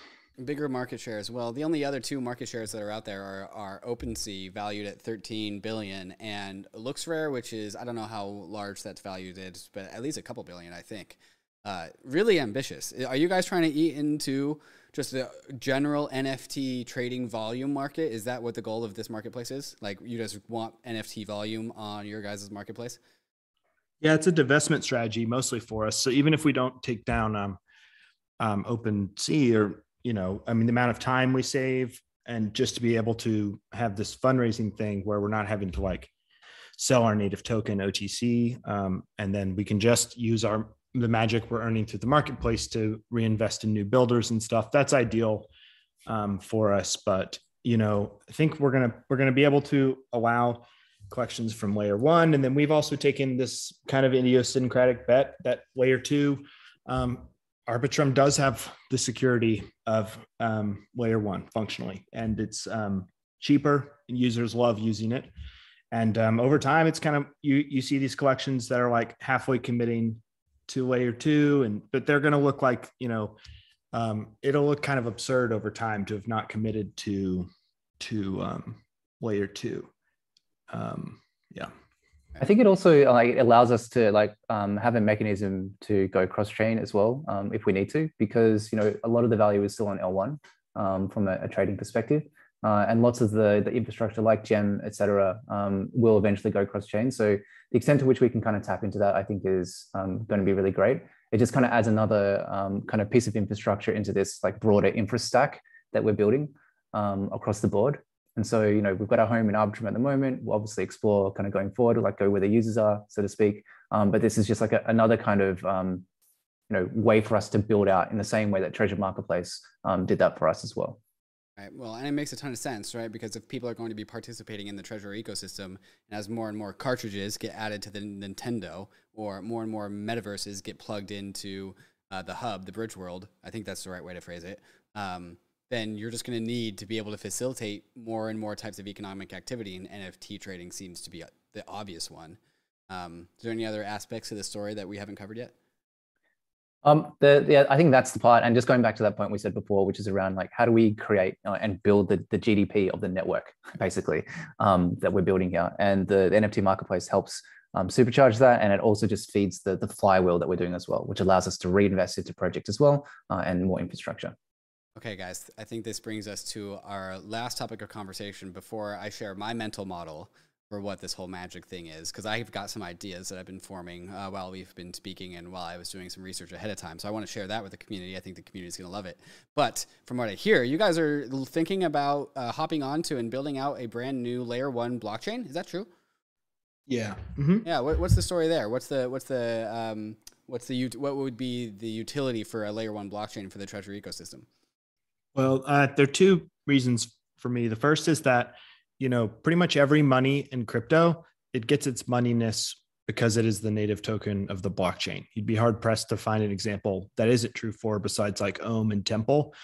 bigger market shares. Well, the only other two market shares that are out there are, are OpenSea, valued at 13 billion, and LooksRare, which is I don't know how large that's valued at, but at least a couple billion, I think. Uh, really ambitious. Are you guys trying to eat into just the general NFT trading volume market? Is that what the goal of this marketplace is? Like, you just want NFT volume on your guys' marketplace? Yeah, it's a divestment strategy mostly for us. So even if we don't take down um, um, OpenSea or you know, I mean, the amount of time we save and just to be able to have this fundraising thing where we're not having to like sell our native token OTC, um, and then we can just use our the magic we're earning through the marketplace to reinvest in new builders and stuff. That's ideal um, for us, but you know, I think we're gonna we're gonna be able to allow collections from layer one, and then we've also taken this kind of idiosyncratic bet that layer two um, Arbitrum does have the security of um, layer one functionally, and it's um, cheaper. And users love using it, and um, over time, it's kind of you you see these collections that are like halfway committing to layer two, and but they're going to look like you know um, it'll look kind of absurd over time to have not committed to to um, layer two. Um, yeah. I think it also like allows us to like um, have a mechanism to go cross chain as well um, if we need to, because you know a lot of the value is still on L1 um, from a, a, trading perspective, uh, and lots of the the infrastructure like Gem, etc., um, will eventually go cross chain. So the extent to which we can kind of tap into that, I think, is um, going to be really great. It just kind of adds another um, kind of piece of infrastructure into this like broader infra stack that we're building across the board. And so, you know, we've got our home in Arbitrum at the moment. We'll obviously explore kind of going forward, like go where the users are, so to speak. Um, but this is just like a, another kind of, um, you know, way for us to build out in the same way that Treasure Marketplace um, did that for us as well. Right. Well, and it makes a ton of sense, right? Because if people are going to be participating in the Treasure ecosystem, and as more and more cartridges get added to the Nintendo, or more and more metaverses get plugged into uh, the hub, the Bridgeworld, I think that's the right way to phrase it. Um, then you're just going to need to be able to facilitate more and more types of economic activity, and NFT trading seems to be the obvious one. Um, is there any other aspects of the story that we haven't covered yet? Um, the, yeah, I think that's the part. And just going back to that point we said before, which is around like how do we create uh, and build the, the GDP of the network, (laughs) basically, um, that we're building here. And the, the NFT marketplace helps um, supercharge that, and it also just feeds the the flywheel that we're doing as well, which allows us to reinvest into projects as well uh, and more infrastructure. Okay, guys, I think this brings us to our last topic of conversation before I share my mental model for what this whole magic thing is because I've got some ideas that I've been forming uh, while we've been speaking and while I was doing some research ahead of time. So I want to share that with the community. I think the community is going to love it. But from what I hear, you guys are thinking about uh, hopping onto and building out a brand new layer one blockchain. Is that true? Yeah. Mm-hmm. Yeah. What, what's the story there? What's the what's the um, what's the what would be the utility for a layer one blockchain for the treasury ecosystem? Well, uh, there are two reasons for me. The first is that you know, pretty much every money in crypto, it gets its moneyness because it is the native token of the blockchain. You'd be hard pressed to find an example that isn't true for besides like Ohm and Temple.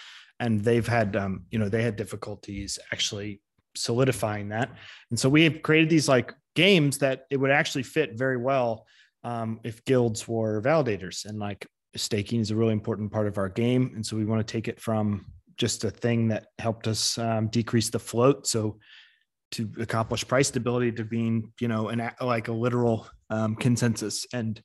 And they've had, um, you know, they had difficulties actually solidifying that. And so we have created these like games that it would actually fit very well um, if guilds were validators. And like staking is a really important part of our game. And so we want to take it from just a thing that helped us um, decrease the float. So to accomplish price stability to being you know an like a literal um, consensus and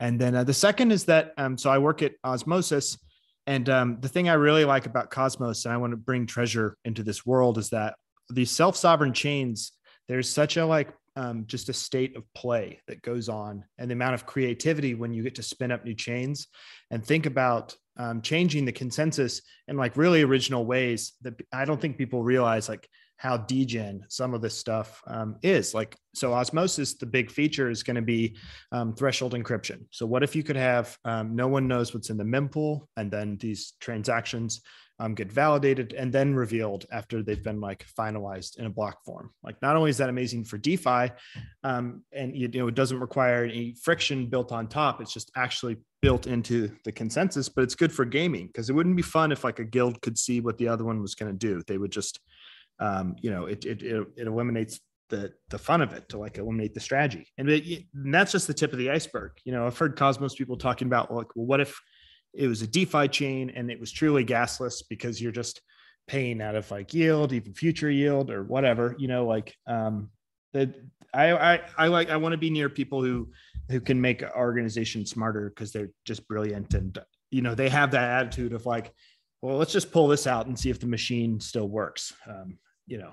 and then uh, the second is that um, so i work at osmosis and um, the thing i really like about cosmos and i want to bring treasure into this world is that these self-sovereign chains there's such a like um, just a state of play that goes on and the amount of creativity when you get to spin up new chains and think about um, changing the consensus in like really original ways that i don't think people realize like how degen some of this stuff um, is. Like so osmosis the big feature is going to be um, threshold encryption. So what if you could have um, no one knows what's in the mempool and then these transactions um, get validated and then revealed after they've been like finalized in a block form like not only is that amazing for defi um, and you know it doesn't require any friction built on top it's just actually built into the consensus but it's good for gaming because it wouldn't be fun if like a guild could see what the other one was going to do they would just um, you know, it, it, it, it eliminates the the fun of it to like eliminate the strategy. And, it, and that's just the tip of the iceberg. You know, I've heard Cosmos people talking about like, well, what if it was a DeFi chain and it was truly gasless because you're just paying out of like yield, even future yield or whatever, you know, like um that I, I I like I want to be near people who who can make an organization smarter because they're just brilliant and you know they have that attitude of like well let's just pull this out and see if the machine still works um, you know.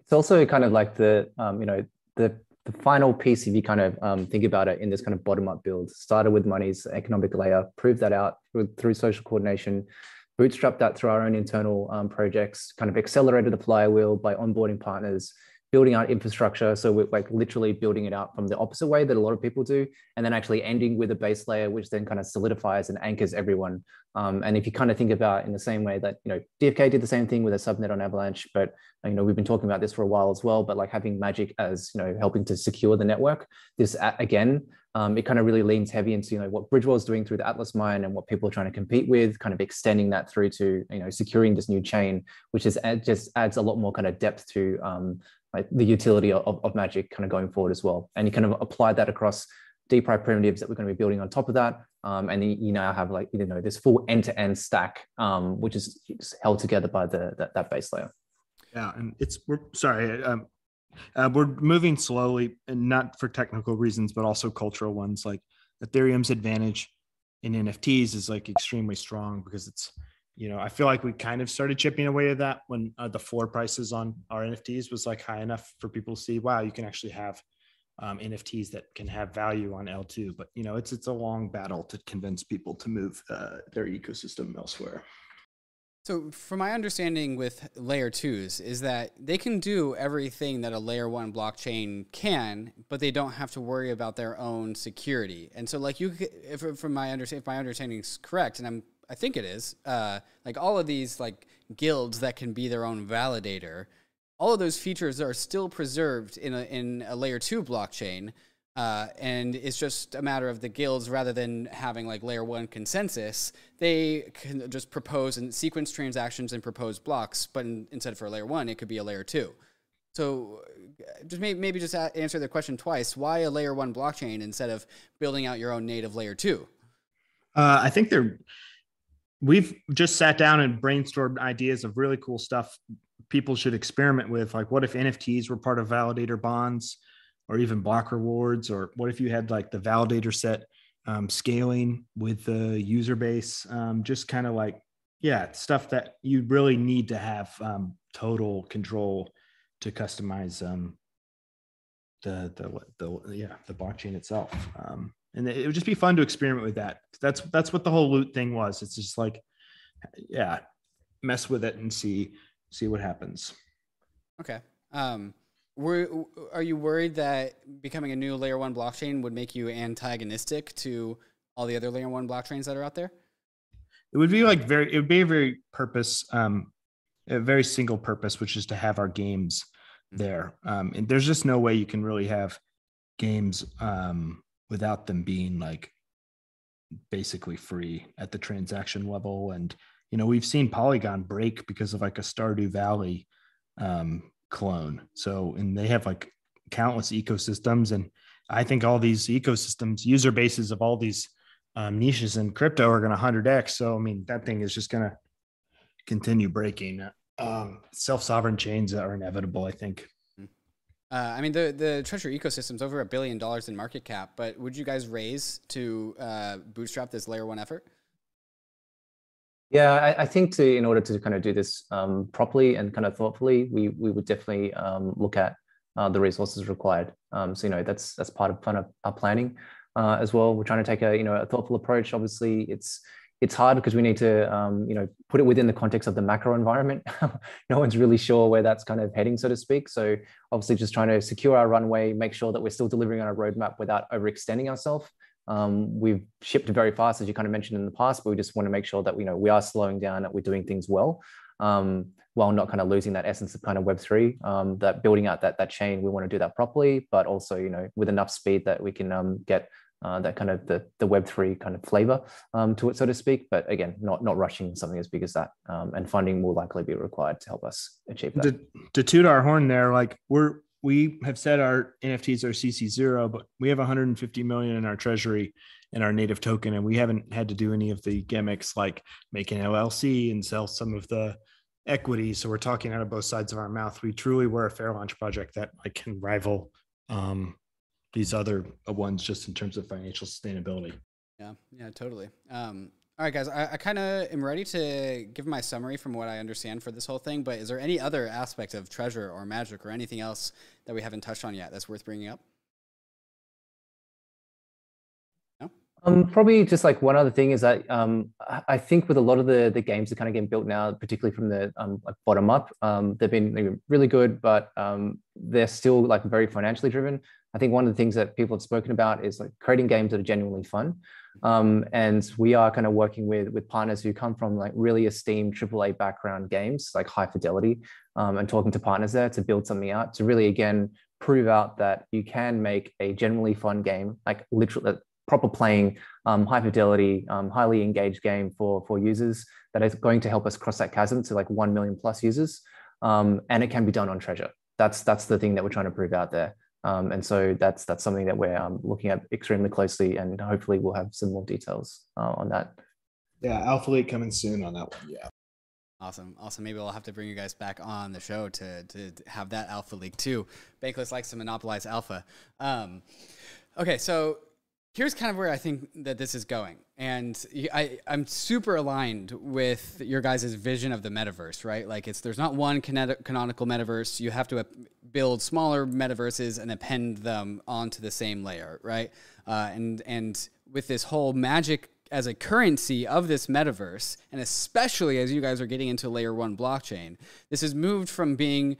It's also kind of like the um, you know the the final piece if you kind of um, think about it in this kind of bottom up build started with money's economic layer proved that out through, through social coordination bootstrapped that through our own internal um, projects kind of accelerated the flywheel by onboarding partners building out infrastructure. So we're like literally building it out from the opposite way that a lot of people do, and then actually ending with a base layer, which then kind of solidifies and anchors everyone. Um, and if you kind of think about in the same way that you know DFK did the same thing with a subnet on Avalanche, but you know we've been talking about this for a while as well. But like having Magic as you know helping to secure the network, this again. Um, it kind of really leans heavy into you know what Bridgeworld is doing through the Atlas mine and what people are trying to compete with, kind of extending that through to you know securing this new chain, which is just adds a lot more kind of depth to um, like the utility of, of magic kind of going forward as well. And you kind of apply that across DeFi primitives that we're going to be building on top of that. Um, and you now have like, you know, this full end-to-end stack, um, which is held together by the that, that base layer. Yeah, and it's we're sorry, um, uh, we're moving slowly, and not for technical reasons, but also cultural ones. Like Ethereum's advantage in NFTs is like extremely strong because it's you know, I feel like we kind of started chipping away at that when uh, the floor prices on our NFTs was like high enough for people to see, wow, you can actually have um, NFTs that can have value on L2. But you know, it's it's a long battle to convince people to move uh, their ecosystem elsewhere. So, from my understanding with layer twos, is that they can do everything that a layer one blockchain can, but they don't have to worry about their own security. And so, like you, if from my understanding, if my understanding is correct, and I'm I think it is. Uh, like all of these like guilds that can be their own validator, all of those features are still preserved in a in a layer two blockchain. Uh, and it's just a matter of the guilds rather than having like layer one consensus, they can just propose and sequence transactions and propose blocks. But in, instead for layer one, it could be a layer two. so just maybe, maybe just answer the question twice. Why a layer one blockchain instead of building out your own native layer two? Uh, I think they're we've just sat down and brainstormed ideas of really cool stuff people should experiment with. Like, what if NFTs were part of validator bonds, or even block rewards, or what if you had like the validator set um, scaling with the user base? Um, just kind of like, yeah, stuff that you really need to have um, total control to customize um, the the the yeah the blockchain itself. Um, and it would just be fun to experiment with that. That's that's what the whole loot thing was. It's just like, yeah, mess with it and see see what happens. Okay. Um, were are you worried that becoming a new layer one blockchain would make you antagonistic to all the other layer one blockchains that are out there? It would be like very. It would be a very purpose, um, a very single purpose, which is to have our games mm-hmm. there. Um, and there's just no way you can really have games um, without them being like basically free at the transaction level. And you know we've seen polygon break because of like a stardew valley um, clone. So and they have like countless ecosystems. And i think all these ecosystems user bases of all these um, niches in crypto are going to 100x so i mean that thing is just going to continue breaking. Um, self-sovereign chains are inevitable i think uh, I mean, the the treasure ecosystem's over a billion dollars in market cap, but would you guys raise to uh, bootstrap this layer one effort? Yeah, I, I, think to in order to kind of do this um, properly and kind of thoughtfully, we we would definitely um, look at uh, the resources required. Um, so you know that's that's part of kind of our planning uh, as well. We're trying to take a you know a thoughtful approach. Obviously, it's it's hard because we need to um, you know put it within the context of the macro environment. (laughs) No one's really sure where that's kind of heading so to speak. So obviously just trying to secure our runway make sure that we're still delivering on our roadmap without overextending ourselves. Um, we've shipped very fast as you kind of mentioned in the past but we just want to make sure that you know we are slowing down that we're doing things well um, while not kind of losing that essence of kind of web3 um, that building out that that chain we want to do that properly but also you know with enough speed that we can um, get uh, that kind of the, the Web3 kind of flavor um, to it, so to speak. But again, not not rushing something as big as that. Um, and funding will likely be required to help us achieve that. To, to toot our horn there, like we're we have said our NFTs are CC zero, but we have 150 million in our treasury in our native token, and we haven't had to do any of the gimmicks like make an LLC and sell some of the equity. So we're talking out of both sides of our mouth. We truly were a fair launch project that like can rival um, these other ones just in terms of financial sustainability. Yeah, yeah, totally. Um, all right, guys, I, I kind of am ready to give my summary from what I understand for this whole thing. But is there any other aspect of treasure or magic or anything else that we haven't touched on yet that's worth bringing up? No. Um, probably just like one other thing is that um, I think with a lot of the the games that kind of getting built now, particularly from the um, like bottom up, um, they've been really good, but um, they're still like very financially driven. I think one of the things that people have spoken about is like creating games that are genuinely fun. Um, and we are kind of working with with partners who come from like really esteemed AAA background games, like high fidelity, um, and talking to partners there to build something out to really again prove out that you can make a genuinely fun game, like literally proper playing, um, high fidelity, um, highly engaged game for for users that is going to help us cross that chasm to like one million plus users, um, and it can be done on Treasure. That's that's the thing that we're trying to prove out there. Um, and so that's that's something that we're um, looking at extremely closely, and hopefully we'll have some more details uh, on that. Yeah, Alpha Leak coming soon on that one. Yeah. Awesome, awesome. Maybe we'll have to bring you guys back on the show to to have that Alpha Leak too. Bankless likes to monopolize Alpha. Um, okay, so here's kind of where I think that this is going. And I, I'm super aligned with your guys' vision of the metaverse, right? Like it's there's not one canonical metaverse. You have to build smaller metaverses and append them onto the same layer, right? Uh, and and with this whole magic as a currency of this metaverse, and especially as you guys are getting into layer one blockchain, this has moved from being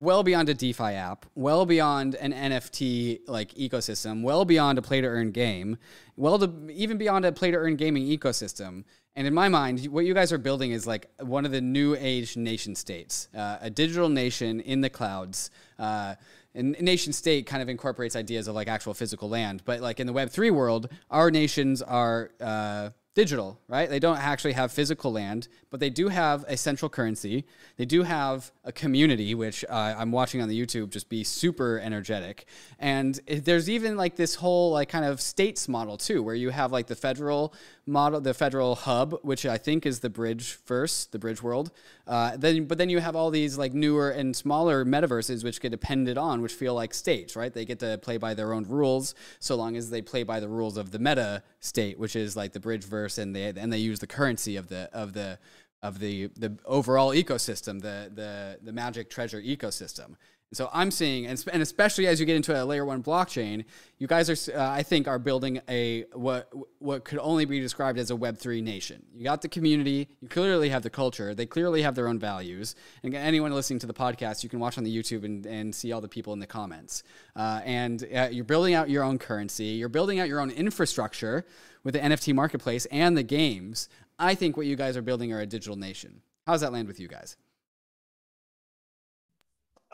well beyond a DeFi app, well beyond an NFT like ecosystem, well beyond a play to earn game, well to, even beyond a play to earn gaming ecosystem. And in my mind, what you guys are building is like one of the new age nation states, uh, a digital nation in the clouds. Uh, and nation state kind of incorporates ideas of like actual physical land, but like in the Web three world, our nations are uh, digital, right? They don't actually have physical land, but they do have a central currency. They do have a community, which uh, I'm watching on the YouTube just be super energetic. And there's even like this whole like kind of states model too, where you have like the federal model, the federal hub, which I think is the bridge first, the bridge world. Uh, then, but then you have all these like newer and smaller metaverses which get depended on, which feel like states, right? They get to play by their own rules, so long as they play by the rules of the meta state, which is like the bridge verse and they and they use the currency of the of the of the the overall ecosystem, the the the magic treasure ecosystem. So I'm seeing, and, and especially as you get into a layer one blockchain, you guys are, uh, I think, are building a what what could only be described as a Web three nation. You got the community, you clearly have the culture, they clearly have their own values. And anyone listening to the podcast, you can watch on the YouTube and, and see all the people in the comments. Uh, and uh, you're building out your own currency, you're building out your own infrastructure with the NFT marketplace and the games. I think what you guys are building are a digital nation. How does that land with you guys?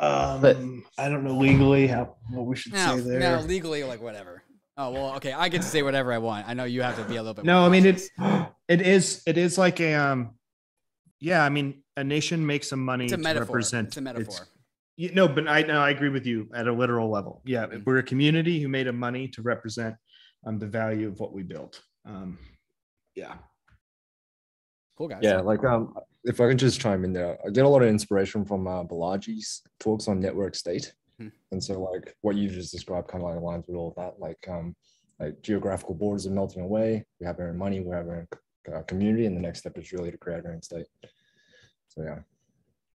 Um, but, I don't know legally how what we should no, say there. No, legally, like whatever. Oh well, okay. I get to say whatever I want. I know you have to be a little bit. No, I mean it's (gasps) it is it is like a um, yeah. I mean, a nation makes some money it's a to metaphor. represent. It's a metaphor. It's, you, no, but I no, I agree with you at a literal level. Yeah, mm-hmm. we're a community who made a money to represent um, the value of what we built. Um, yeah. Cool guys. Yeah, like um, if I can just chime in there, I get a lot of inspiration from uh, Balaji's talks on network state, hmm. and so like what you just described kind of like aligns with all of that. Like um, like geographical borders are melting away. We have our own money. We have our own uh, community, and the next step is really to create our own state. So yeah.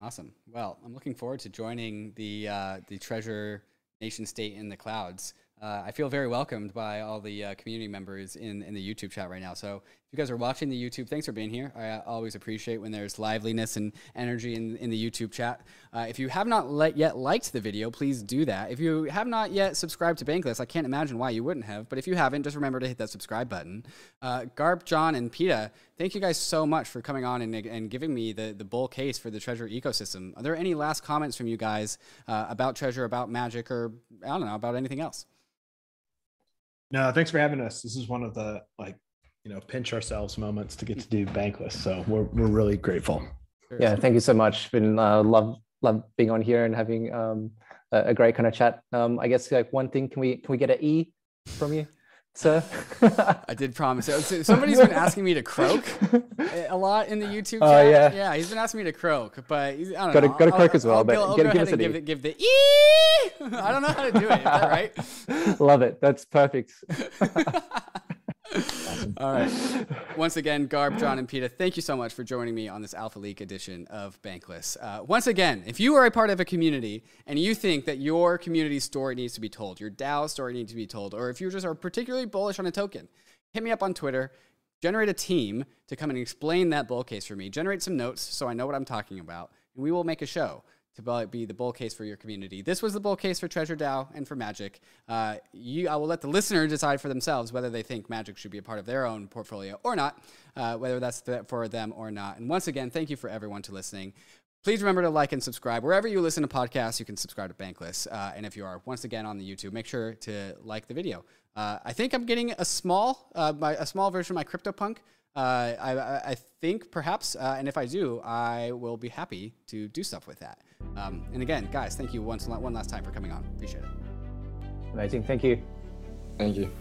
Awesome. Well, I'm looking forward to joining the uh, the treasure nation state in the clouds uh, I feel very welcomed by all the uh, community members in, in the YouTube chat right now. So if you guys are watching the YouTube, thanks for being here. I uh, always appreciate when there's liveliness and energy in, in the YouTube chat. Uh, if you have not let, yet liked the video, please do that. If you have not yet subscribed to Bankless, I can't imagine why you wouldn't have. But if you haven't, just remember to hit that subscribe button. Uh, Garp, John, and Peta, thank you guys so much for coming on and, and giving me the, the bull case for the Treasure ecosystem. Are there any last comments from you guys uh, about Treasure, about Magic, or I don't know, about anything else? No, thanks for having us. This is one of the like, you know, pinch ourselves moments to get to do Bankless. So we're we're really grateful. Yeah, thank you so much. Been uh, love love being on here and having um, a, a great kind of chat. Um, I guess like one thing, can we can we get an E from you? Sir? (laughs) I did promise. Somebody's been asking me to croak a lot in the YouTube oh, chat. Uh, yeah. yeah, he's been asking me to croak, but he's, I don't gotta, know. Got to croak as well, I'll, but I'll, I'll give, go give ahead and an give, the, give the E. (laughs) I don't know how to do it. Is that right? (laughs) Love it. That's perfect. Awesome. All right. Once again, Garb, John, and Peta, thank you so much for joining me on this Alpha Leak edition of Bankless. Uh, once again, if you are a part of a community and you think that your community story needs to be told, your DAO story needs to be told, or if you just are particularly bullish on a token, hit me up on Twitter. Generate a team to come and explain that bull case for me. Generate some notes so I know what I'm talking about, and we will make a show to be the bull case for your community. This was the bull case for TreasureDAO and for Magic. Uh, you, I will let the listener decide for themselves whether they think Magic should be a part of their own portfolio or not, uh, whether that's for them or not. And once again, thank you for everyone to listening. Please remember to like and subscribe. Wherever you listen to podcasts, you can subscribe to Bankless. Uh, and if you are, once again, on the YouTube, make sure to like the video. Uh, I think I'm getting a small, uh, my, a small version of my CryptoPunk uh, I, I, think perhaps, uh, and if I do, I will be happy to do stuff with that. Um, and again, guys, thank you once one last time for coming on. Appreciate it. Amazing. Thank you. Thank you.